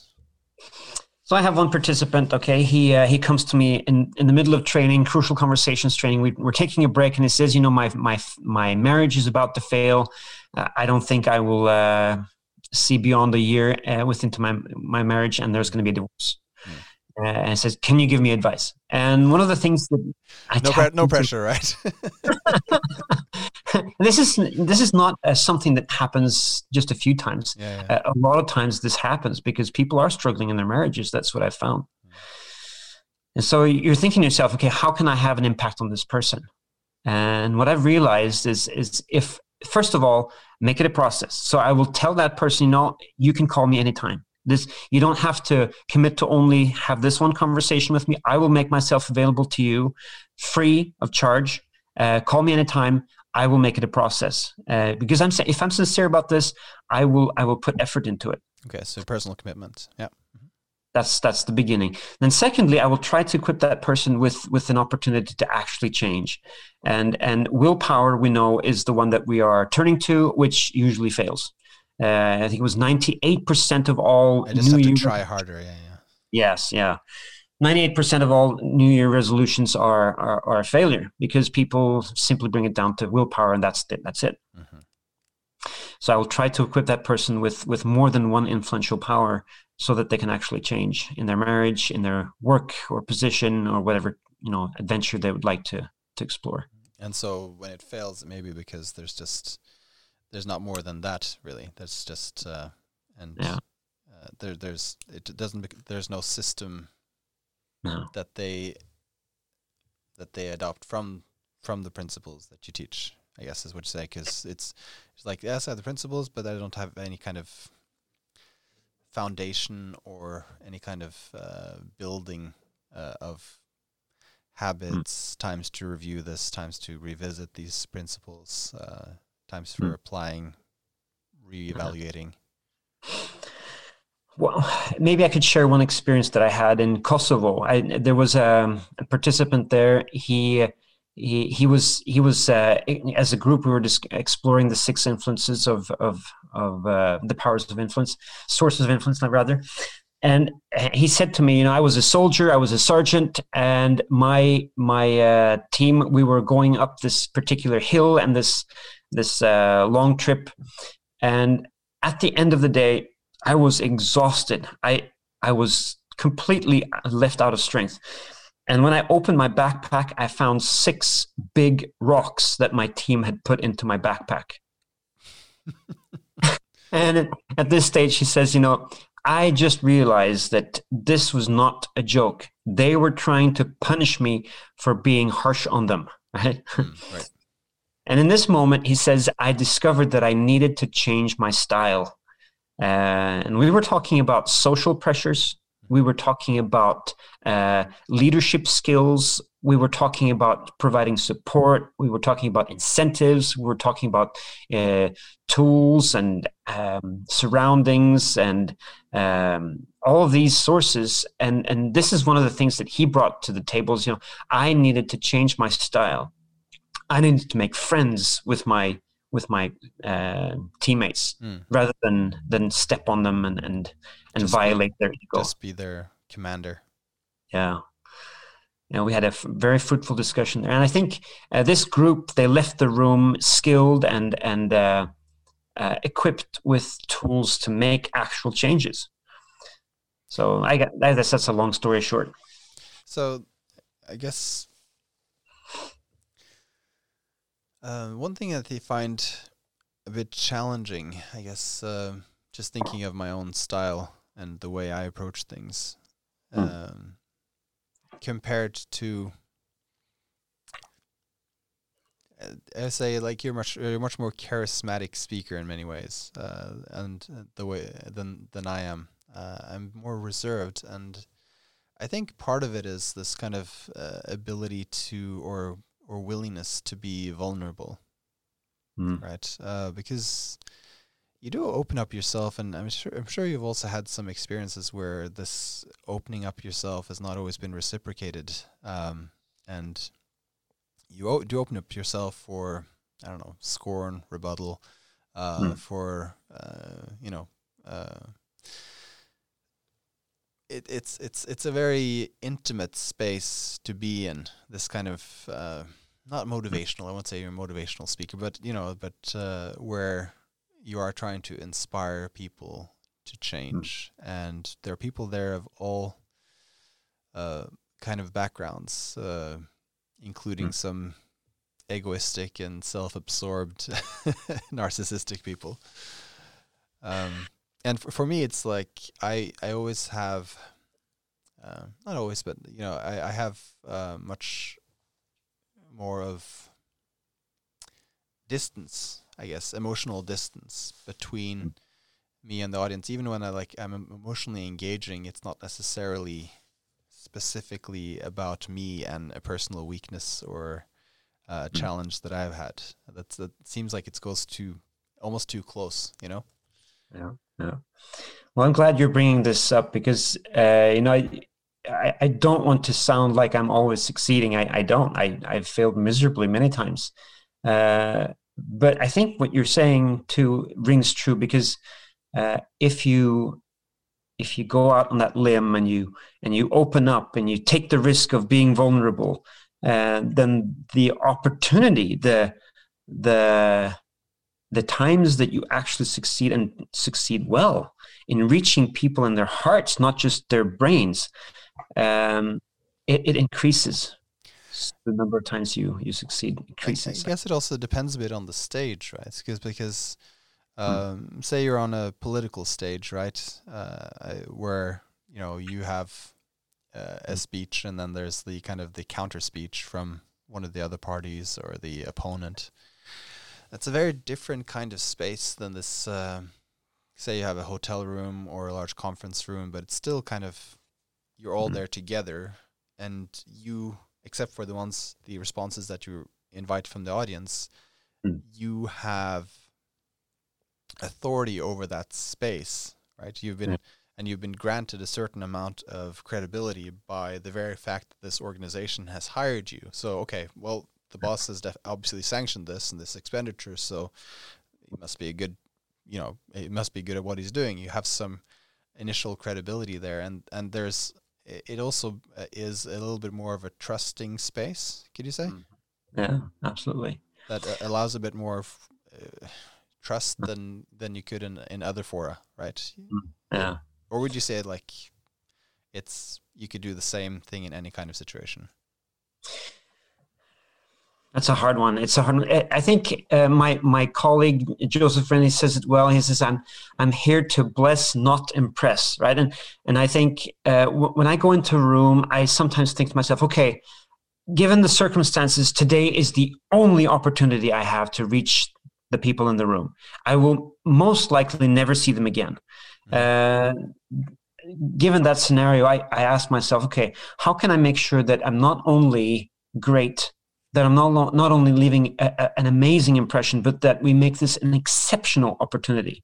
so i have one participant okay? He uh, he comes to me in in the middle of training crucial conversations training. We, are taking a break and he says you know my my my marriage is about to fail. Uh, i don't think i will uh, see beyond a year uh, within my my marriage and there's going to be a divorce. Uh, and says, "Can you give me advice?" And one of the things that I no, pre- no pressure, right? this is this is not uh, something that happens just a few times. Yeah, yeah. Uh, a lot of times this happens because people are struggling in their marriages. That's what I found. Mm. And so you're thinking to yourself, okay, how can I have an impact on this person? And what I've realized is is if first of all make it a process. So I will tell that person, you know, you can call me anytime this you don't have to commit to only have this one conversation with me. I will make myself available to you free of charge. Uh, call me anytime. I will make it a process. Uh, because i'm if i'm sincere about this i will i will put effort into it. Okay so personal commitment yeah. Mm-hmm. that's that's the beginning. Then secondly i will try to equip that person with with an opportunity to actually change. And and willpower we know is the one that we are turning to which usually fails uh, I think it was 98% of all. I just New have to Year try harder. Yeah, yeah. Yes, yeah. 98% of all New Year resolutions are, are, are a failure because people simply bring it down to willpower and that's it. That's it. Mm-hmm. So I will try to equip that person with, with more than one influential power so that they can actually change in their marriage, in their work or position or whatever, you know, adventure they would like to, to explore. And so when it fails, maybe because there's just there's not more than that really. There's just uh, and yeah. uh, there there's it doesn't there's no system no. that they that they adopt from from the principles that you teach. I guess is what you say because it's it's like yes, I have the principles, but I don't have any kind of foundation or any kind of uh, building uh, of habits, mm. times to review this, times to revisit these principles, uh, times for mm. applying, reevaluating? Well, maybe I could share one experience that I had in Kosovo. I, there was a, a participant there. He he he was he was uh, as a group we were just exploring the six influences of of of uh, the powers of influence, sources of influence, not rather. And he said to me, you know, I was a soldier, I was a sergeant, and my my uh, team we were going up this particular hill and this this uh, long trip, and at the end of the day, I was exhausted. I I was completely left out of strength. And when I opened my backpack, I found six big rocks that my team had put into my backpack. and at this stage, he says, You know, I just realized that this was not a joke. They were trying to punish me for being harsh on them. Right? Mm, right. And in this moment, he says, I discovered that I needed to change my style. Uh, and we were talking about social pressures We were talking about uh, leadership skills. We were talking about providing support. We were talking about incentives. We were talking about uh, tools and um, surroundings and um, all of these sources. And and this is one of the things that he brought to the tables. You know I needed to change my style. I needed to make friends with my with my uh, teammates mm. rather than than step on them and and, and just violate be, their ego. Just be their commander. Yeah. You know, we had a f- very fruitful discussion there, and I think uh, this group they left the room skilled and and uh, uh, equipped with tools to make actual changes. So I got that's that's a long story short. So, I guess uh, one thing that they find a bit challenging, I guess, uh, just thinking of my own style and the way I approach things, mm. um, compared to, uh, I say, like you're much you're much more charismatic speaker in many ways, uh, and uh, the way than than I am. Uh, I'm more reserved, and I think part of it is this kind of ability to or or willingness to be vulnerable, mm. right? Uh, because you do open up yourself, and I'm sure I'm sure you've also had some experiences where this opening up yourself has not always been reciprocated, um, and you o- do open up yourself for I don't know scorn, rebuttal, uh, mm. for uh, you know. Uh, it, it's it's it's a very intimate space to be in. This kind of uh, not motivational. I won't say you're a motivational speaker, but you know, but uh, where you are trying to inspire people to change, mm. and there are people there of all uh, kind of backgrounds, uh, including mm. some egoistic and self-absorbed, narcissistic people. Um, and for, for me, it's like I I always have. Uh, not always, but you know, I, I have uh, much more of distance, I guess, emotional distance between mm. me and the audience. Even when I like I'm emotionally engaging, it's not necessarily specifically about me and a personal weakness or uh, mm. challenge that I've had. That's that seems like it goes too almost too close, you know. Yeah, yeah. Well, I'm glad you're bringing this up because uh, you know I, I don't want to sound like I'm always succeeding. I, I don't. I, I've failed miserably many times. Uh, but I think what you're saying too rings true because uh, if you if you go out on that limb and you and you open up and you take the risk of being vulnerable, uh, then the opportunity, the the the times that you actually succeed and succeed well in reaching people in their hearts, not just their brains, um, it, it, increases the number of times you you succeed increases. I, guess it also depends a bit on the stage, right? Because because hmm. um, mm. say you're on a political stage, right, uh, where you know you have uh, a hmm. speech and then there's the kind of the counter speech from one of the other parties or the opponent. That's a very different kind of space than this. Uh, say you have a hotel room or a large conference room, but it's still kind of you're all mm. there together and you except for the ones the responses that you invite from the audience mm. you have authority over that space right you've been yeah. and you've been granted a certain amount of credibility by the very fact that this organization has hired you so okay well the boss has def- obviously sanctioned this and this expenditure so he must be a good you know he must be good at what he's doing you have some initial credibility there and and there's it also uh, is a little bit more of a trusting space. Could you say? Mm. Yeah, absolutely. That uh, allows a bit more of, uh, trust mm. than than you could in in other fora, right? Mm. Yeah. Or would you say like it's you could do the same thing in any kind of situation? That's a hard one. It's a hard one. I think uh, my my colleague Joseph Grenny says it well. He says, "I'm I'm here to bless, not impress." Right, and and I think uh, w- when I go into a room, I sometimes think to myself, "Okay, given the circumstances, today is the only opportunity I have to reach the people in the room. I will most likely never see them again." Uh, given that scenario, I, I asked myself, okay, how can I make sure that I'm not only great, that I'm not, not only leaving a, a, an amazing impression, but that we make this an exceptional opportunity.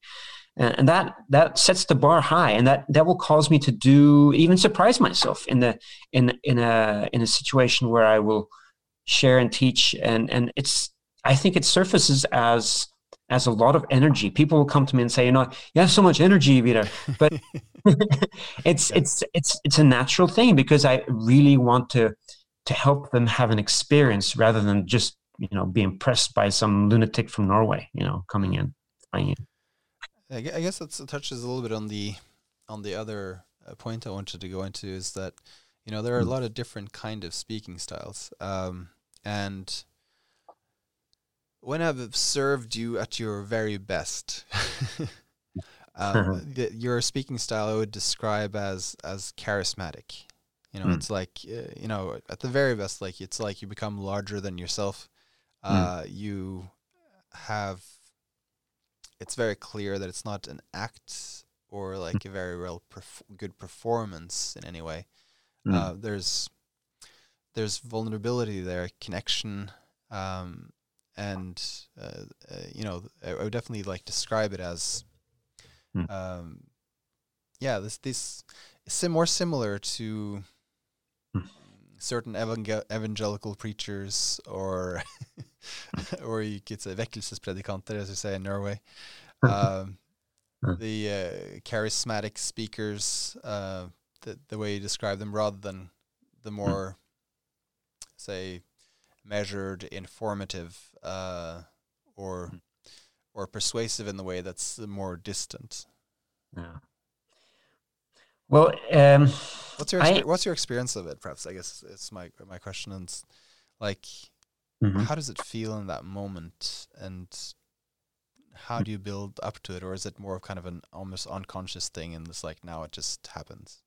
And, and that that sets the bar high, and that that will cause me to do even surprise myself in the in in a in a situation where I will share and teach, and and it's I think it surfaces as as a lot of energy. People will come to me and say, you know, you have so much energy, Vidar. But it's it's it's it's a natural thing because I really want to to help them have an experience rather than just you know be impressed by some lunatic from Norway, you know, coming in, flying in. I guess that touches a little bit on the on the other uh, point I wanted to go into is that you know there are a hmm. lot of different kind of speaking styles, um, and when I've observed you at your very best, um, your speaking style I would describe as as charismatic. You know, mm. it's like uh, you know at the very best, like it's like you become larger than yourself. Hmm. Uh, mm. You have. It's very clear that it's not an act or like mm. a very well perf- good performance in any way. Hmm. Uh, there's there's vulnerability there, connection. Um, and uh, uh, you know, I, I, would definitely like describe it as, hmm. um, yeah, this this is more similar to hmm. Certain evangel- evangelical preachers or or you could say vekkelsespredikanter, as you say in Norway. Um, the uh, charismatic speakers, uh, the the way you describe them, rather than the more, say, measured, informative, uh, or mm. or persuasive in the way that's more distant. Yeah. Well, um, what's your I, what's your experience of it? Perhaps I guess it's my my question. And like, mm-hmm. how does it feel in that moment, and how do you build up to it, or is it more of kind of an almost unconscious thing, and it's like now it just happens?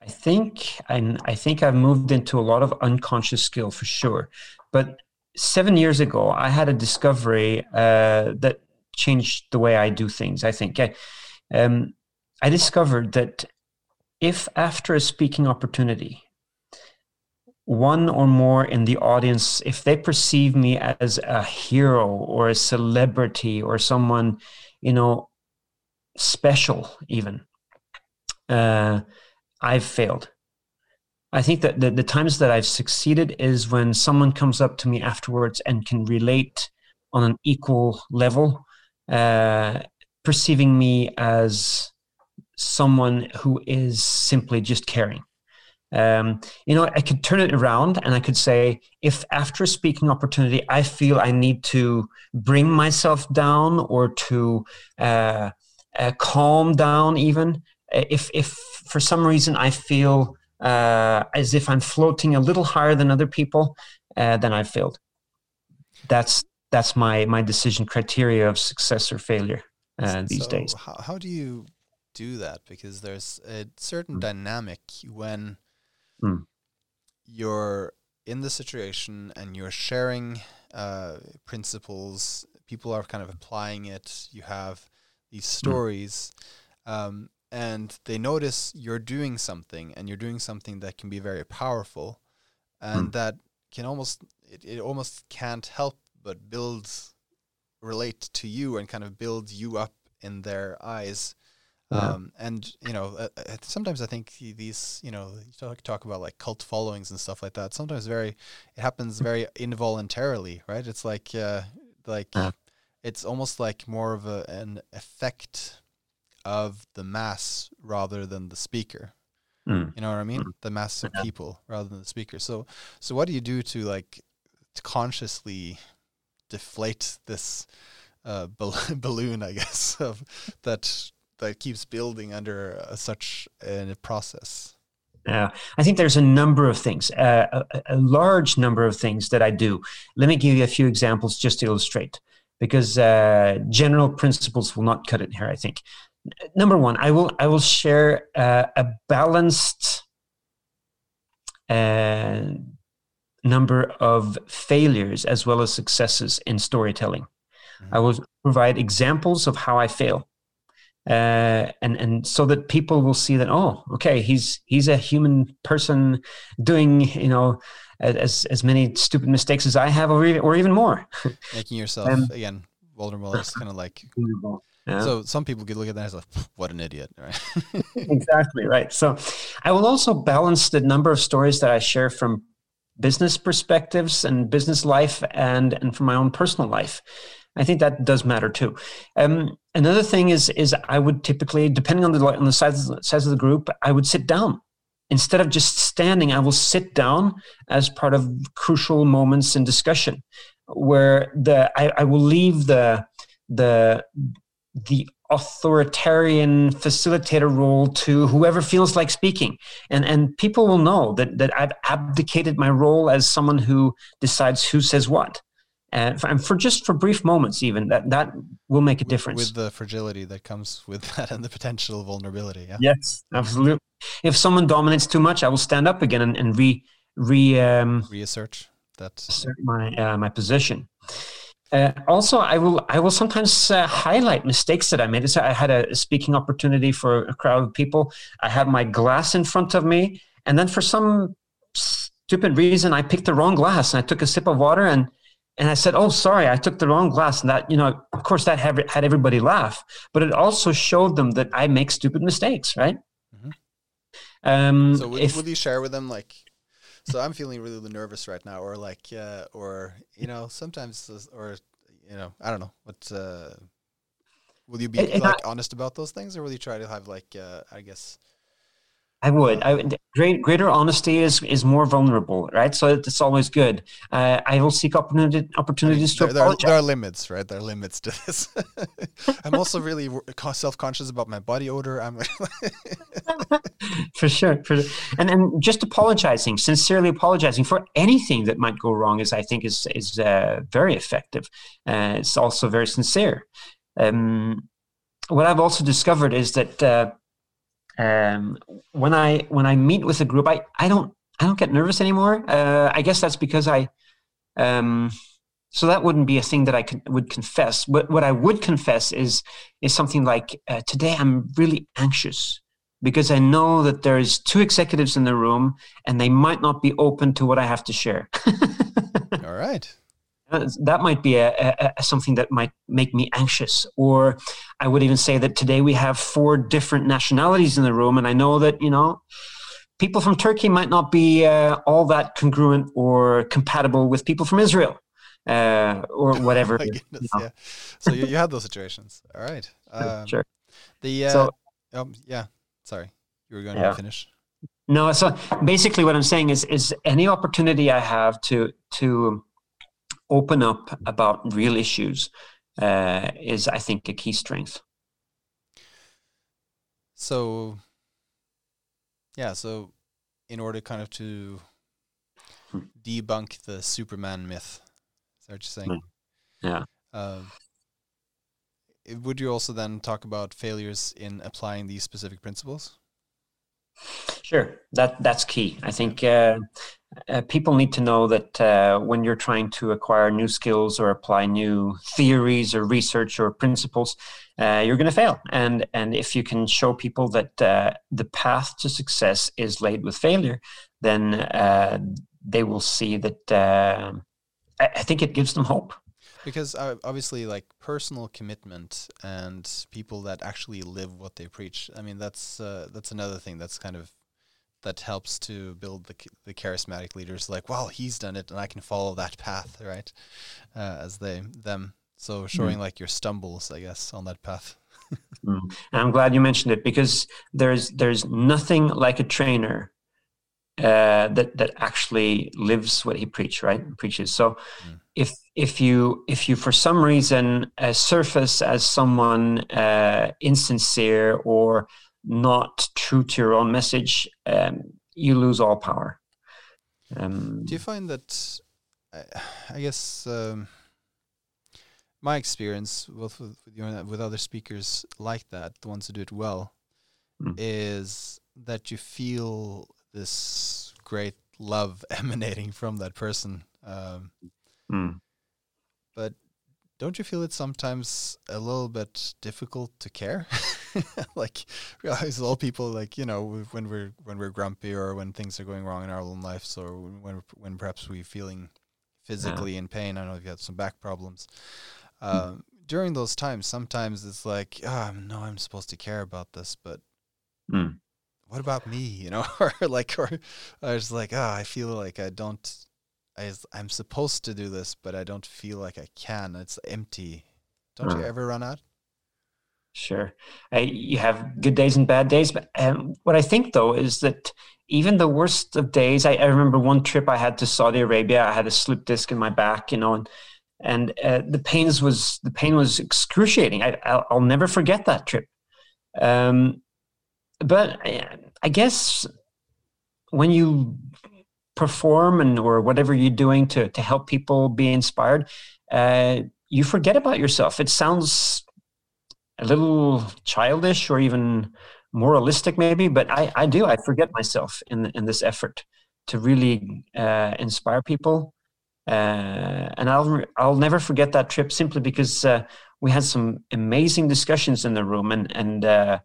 I think I, I think I've moved into a lot of unconscious skill for sure. But seven years ago, I had a discovery uh, that changed the way I do things. I think I, um, I discovered that if after a speaking opportunity, one or more in the audience, if they perceive me as a hero or a celebrity or someone, you know, special, even. Uh, I've failed. I think that the, the times that I've succeeded is when someone comes up to me afterwards and can relate on an equal level, uh, perceiving me as someone who is simply just caring. Um, you know, I could turn it around and I could say, if after a speaking opportunity I feel I need to bring myself down or to uh, uh, calm down, even if if for some reason I feel uh, as if I'm floating a little higher than other people, uh, then I've failed. That's that's my my decision criteria of success or failure uh, these so days. How, how do you do that? Because there's a certain mm. dynamic when mm. you're in the situation and you're sharing uh, principles. People are kind of applying it. You have these hmm. stories. Mm. Um, and they notice you're doing something and you're doing something that can be very powerful and mm. that can almost it, it almost can't help but build relate to you and kind of build you up in their eyes um, and you know uh, uh sometimes i think these you know you talk, talk about like cult followings and stuff like that sometimes very it happens very involuntarily right it's like uh, like yeah. it's almost like more of a, an effect of the mass rather than the speaker. Mm. You know what I mean? Mm. The mass of people rather than the speaker. So, so what do you do to like to consciously deflate this uh, balloon? I guess of that that keeps building under uh, such a process. Yeah, I think there's a number of things, uh, a, a, large number of things that I do. Let me give you a few examples just to illustrate, because uh, general principles will not cut it here. I think number one, I will I will share uh, a balanced uh, number of failures as well as successes in storytelling. Mm-hmm. I will provide examples of how I fail. Uh, and and so that people will see that oh okay he's he's a human person doing you know as as many stupid mistakes as I have or even, or even more. Making yourself um, again vulnerable is kind of like yeah. so some people could look at that as like what an idiot right? Exactly right. So I will also balance the number of stories that I share from business perspectives and business life and and from my own personal life I think that does matter too. Um, another thing is is I would typically, depending on the on the size size of the group, I would sit down instead of just standing. I will sit down as part of crucial moments in discussion, where the I, I will leave the the the authoritarian facilitator role to whoever feels like speaking and and people will know that that I've abdicated my role as someone who decides who says what and for, and for, just for brief moments even that that will make a difference with the fragility that comes with that and the potential vulnerability yeah yes absolutely if someone dominates too much i will stand up again and, and re re um, reassert that assert my uh, my position uh, also, I will I will sometimes uh, highlight mistakes that I made. So I had a speaking opportunity for a crowd of people. I had my glass in front of me, and then for some stupid reason, I picked the wrong glass and I took a sip of water and and I said, "Oh, sorry, I took the wrong glass." And that, you know, of course, that had, had everybody laugh, but it also showed them that I make stupid mistakes, right? Mm-hmm. Um, so, would, if, would you share with them like? So I'm feeling really nervous right now, or like, uh, or you know, sometimes, or you know, I don't know what. Uh, will you be like I, honest about those things, or will you try to have like, uh, I guess, I would. I would. Great, greater honesty is is more vulnerable, right? So it's always good. Uh, I will seek opportunity, opportunities to there, apologize. There are, there are limits, right? There are limits to this. I'm also really self conscious about my body odor. I'm for sure, for sure. and and just apologizing, sincerely apologizing for anything that might go wrong is, I think, is is uh, very effective. Uh, it's also very sincere. Um, what I've also discovered is that uh, um, when I when I meet with a group, I, I don't I don't get nervous anymore. Uh, I guess that's because I um, so that wouldn't be a thing that I could, would confess. But what I would confess is is something like uh, today I'm really anxious because I know that there's two executives in the room and they might not be open to what I have to share. All right. Uh, that might be a, a, a, something that might make me anxious. Or I would even say that today we have four different nationalities in the room, and I know that you know people from Turkey might not be uh, all that congruent or compatible with people from Israel. Uh, or whatever. goodness, you know. yeah. So you, you had those situations. All right. Um, sure. The uh, so, um, yeah. Sorry, you were going yeah. to finish. No. So basically, what I'm saying is, is any opportunity I have to to open up about real issues uh, is, I think, a key strength. So, yeah, so in order kind of to hmm. debunk the Superman myth, is that what you're saying? Hmm. Yeah. Uh, would you also then talk about failures in applying these specific principles? Sure, that that's key. I think uh, uh, people need to know that uh, when you're trying to acquire new skills or apply new theories or research or principles, uh, you're going to fail. And and if you can show people that uh, the path to success is laid with failure, then uh, they will see that. I, think it gives them hope because obviously like personal commitment and people that actually live what they preach i mean that's that's another thing that's kind of that helps to build the the charismatic leaders. Like, well, he's done it, and I can follow that path, right? Uh, as they them. So showing mm. like your stumbles, I guess, on that path. mm. I'm glad you mentioned it because there's there's nothing like a trainer uh, that that actually lives what he preach, right? Preaches. So mm. if if you if you for some reason uh, surface as someone uh, insincere or not true to your own message, um, you lose all power. Um, Do you find that? I guess um, my experience both with you know, with other speakers like that, the ones who do it well, mm. is that you feel this great love emanating from that person. Um, mm. But don't you feel it sometimes a little bit difficult to care? like realize all people like you know when we're when we're grumpy or when things are going wrong in our own lives or when when perhaps we're feeling physically yeah. in pain. I know you've had some back problems. Um, during those times, sometimes it's like, oh, no, I'm supposed to care about this, but mm. what about me? You know, or like, or I was like, oh, I feel like I don't I, I'm supposed to do this, but I don't feel like I can. It's empty. Don't you ever run out? Sure. Uh, you have good days and bad days. But um, what I think, though, is that even the worst of days, I, I, remember one trip I had to Saudi Arabia. I had a slip disc in my back, you know, and and uh, the pains was the pain was excruciating. I, I'll, I'll never forget that trip. Um, but I, I guess when you perform and or whatever you're doing to to help people be inspired, uh, you forget about yourself. It sounds a little childish or even moralistic, maybe, but I, I do. I forget myself in in this effort to really uh, inspire people. Uh, and I'll I'll never forget that trip simply because uh, we had some amazing discussions in the room, and and uh,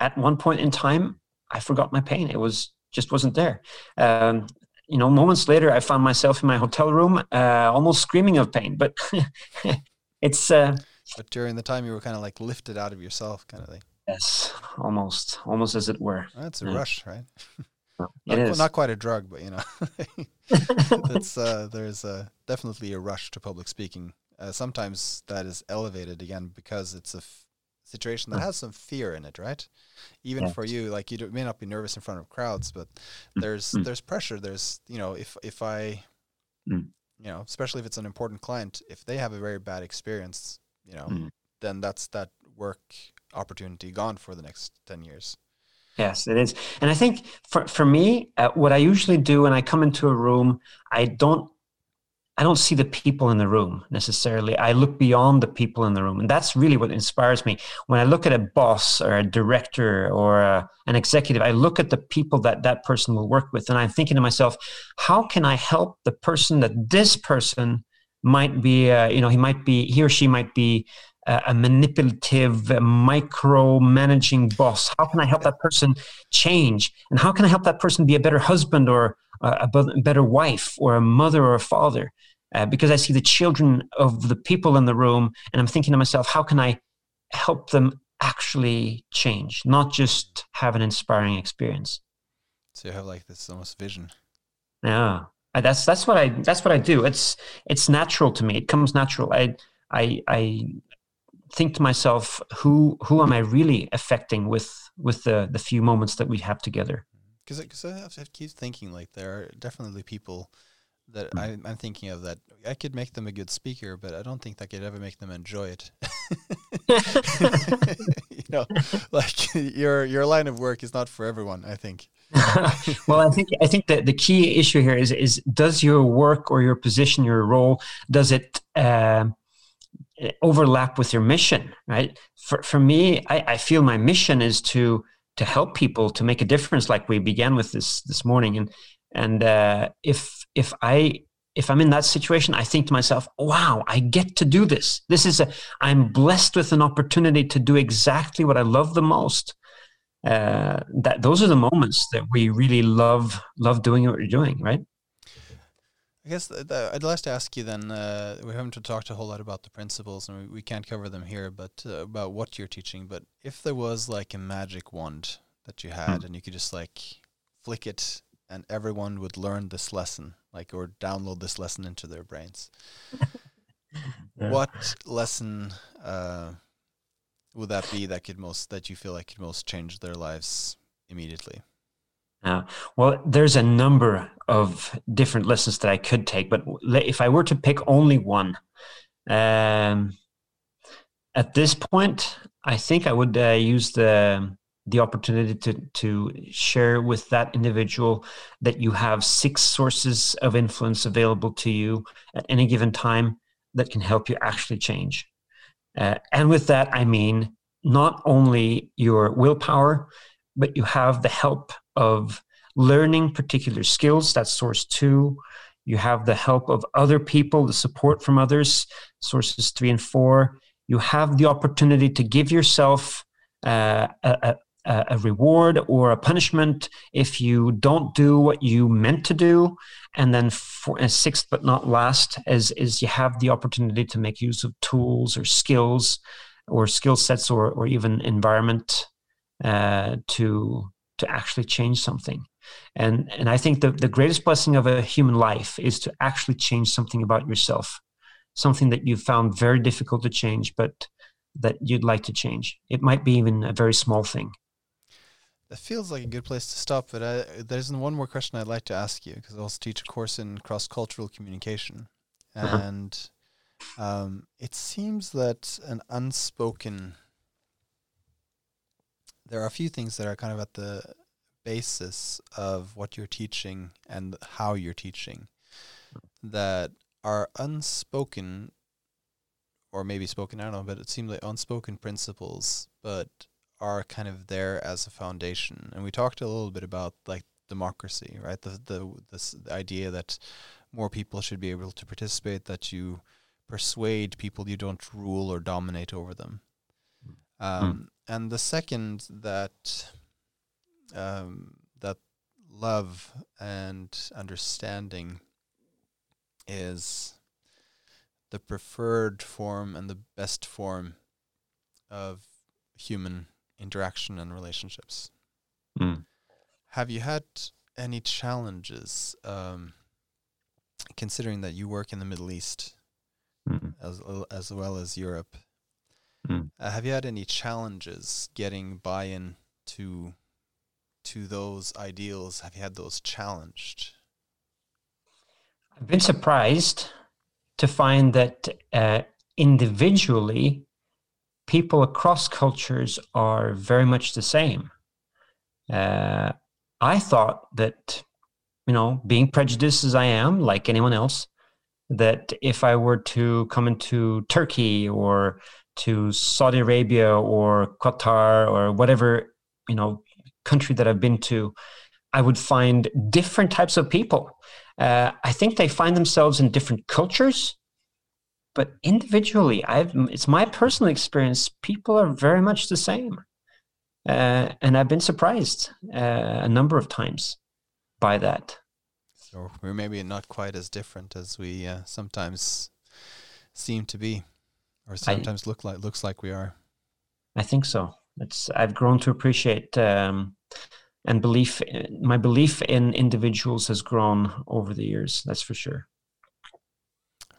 at one point in time, I forgot my pain. It was just wasn't there. Um, you know, moments later, I found myself in my hotel room, uh, almost screaming of pain. But it's. Uh, but during the time, you were kind of like lifted out of yourself, kind of thing. Yes, almost, almost as it were. That's a yeah. rush, right? it not, is. not quite a drug, but you know, that's uh, there's uh, definitely a rush to public speaking. Uh, sometimes that is elevated again because it's a f- situation that has some fear in it, right? Even for you, like you may not be nervous in front of crowds, but mm. there's mm. there's pressure. There's you know if if I mm. you know especially if it's an important client, if they have a very bad experience, you know, mm. then that's that work opportunity gone for the next ten years. Yes, it is, and I think for for me, uh, what I usually do when I come into a room, I don't I don't see the people in the room necessarily. I look beyond the people in the room. And that's really what inspires me. When I look at a boss or a director or a, an executive, I look at the people that that person will work with. And I'm thinking to myself, how can I help the person that this person might be, uh, you know, he might be, he or she might be a manipulative, micro managing boss? How can I help that person change? And how can I help that person be a better husband or a, better wife or a mother or a father? Uh, because I see the children of the people in the room, and I'm thinking to myself, how can I help them actually change, not just have an inspiring experience? So you have like this almost vision. Yeah, that's that's what I that's what I do. It's it's natural to me. It comes natural. I I I think to myself, who who am I really affecting with with the the few moments that we have together? Because because I, I keep thinking like there are definitely people that I, I'm thinking of that I could make them a good speaker, but I don't think that could ever make them enjoy it. you know, like your your line of work is not for everyone. I think. well, I think I think that the key issue here is is does your work or your position, your role, does it uh, overlap with your mission? Right. For for me, I, I feel my mission is to to help people to make a difference, like we began with this this morning, and and uh, if if I if I'm in that situation, I think to myself, wow, I get to do this. This is a, I'm blessed with an opportunity to do exactly what I love the most. Uh, that those are the moments that we really love, love doing what we're doing, right? I guess th- th- I'd like to ask you then. Uh, we haven't talked a whole lot about the principles, and we, we can't cover them here, but uh, about what you're teaching. But if there was like a magic wand that you had, mm. and you could just like flick it and everyone would learn this lesson, like or download this lesson into their brains. yeah. What lesson uh, would that be that could most that you feel like could most change their lives immediately? Well, there's a number of different lessons that I could take, but if I were to pick only one, um, at this point, I think I would uh, use the the opportunity to to share with that individual that you have six sources of influence available to you at any given time that can help you actually change. Uh, and with that, I mean not only your willpower, but you have the help of learning particular skills. That's source two. You have the help of other people, the support from others, sources three and four. You have the opportunity to give yourself uh, a, a, reward or a punishment if you don't do what you meant to do. And then for, and sixth but not last is, is you have the opportunity to make use of tools or skills or skill sets or, or even environment uh, to to actually change something. And and I think the, the greatest blessing of a human life is to actually change something about yourself, something that you found very difficult to change, but that you'd like to change. It might be even a very small thing. That feels like a good place to stop. But I, there's one more question I'd like to ask you because I also teach a course in cross cultural communication, uh-huh. and um, it seems that an unspoken there are a few things that are kind of at the basis of what you're teaching and how you're teaching that are unspoken or maybe spoken, I don't know, but it seems like unspoken principles, but are kind of there as a foundation. And we talked a little bit about like democracy, right? The the this the idea that more people should be able to participate, that you persuade people you don't rule or dominate over them. Hmm. Um, mm. And the second that um, that love and understanding is the preferred form and the best form of human interaction and relationships. Mm. Have you had any challenges, um, considering that you work in the Middle East mm. as as well as Europe? Mm. Uh, have you had any challenges getting buy-in to to those ideals? Have you had those challenged? I've been surprised to find that uh, individually, people across cultures are very much the same. Uh, I thought that, you know, being prejudiced as I am, like anyone else, that if I were to come into Turkey or to Saudi Arabia or Qatar or whatever, you know, country that I've been to, I would find different types of people. Uh, I think they find themselves in different cultures, but individually, I've it's my personal experience. People are very much the same, uh, and I've been surprised uh, a number of times by that. So we're maybe not quite as different as we uh, sometimes seem to be, or sometimes I, look like looks like we are. I think so. It's I've grown to appreciate um, and belief my belief in individuals has grown over the years that's for sure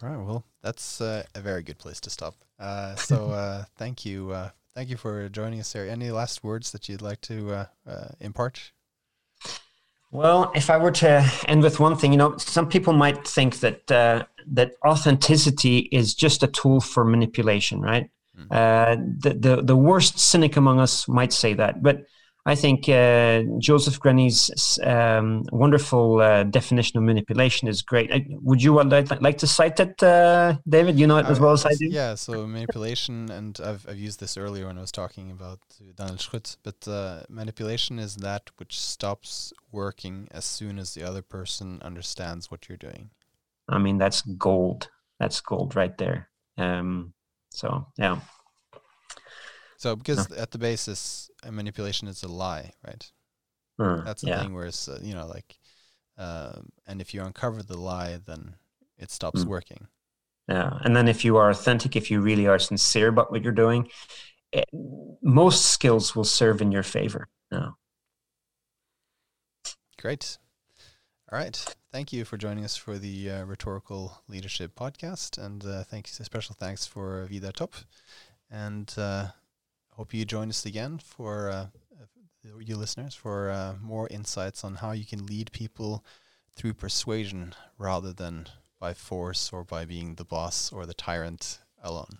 all right well that's uh, a very good place to stop. Uh, so uh, thank you uh, thank you for joining us there any last words that you'd like to uh, uh, impart? Well if i were to end with one thing you know some people might think that that authenticity is just a tool for manipulation right? Mm. the, the the worst cynic among us might say that but I think uh, Joseph Grenny's um, wonderful uh, definition of manipulation is great. Uh, would you like, like to cite it, uh, David? You know it as well as I do. Yeah. So manipulation, and I've, I've used this earlier when I was talking about Daniel Schrutt, but uh, manipulation is that which stops working as soon as the other person understands what you're doing. I mean, that's gold. That's gold right there. Um, so yeah. So because at the basis, manipulation is a lie, right? Mm, That's the yeah. thing where it's uh, you know like, um, and if you uncover the lie, then it stops mm. working. Yeah, and then if you are authentic, if you really are sincere about what you're doing, it, most skills will serve in your favor. Yeah. Great. All right. Thank you for joining us for the uh, Rhetorical Leadership Podcast. And uh, thank you, special thanks for Vidar Top. And uh, hope you join us again for uh, you listeners for uh, more insights on how you can lead people through persuasion rather than by force or by being the boss or the tyrant alone.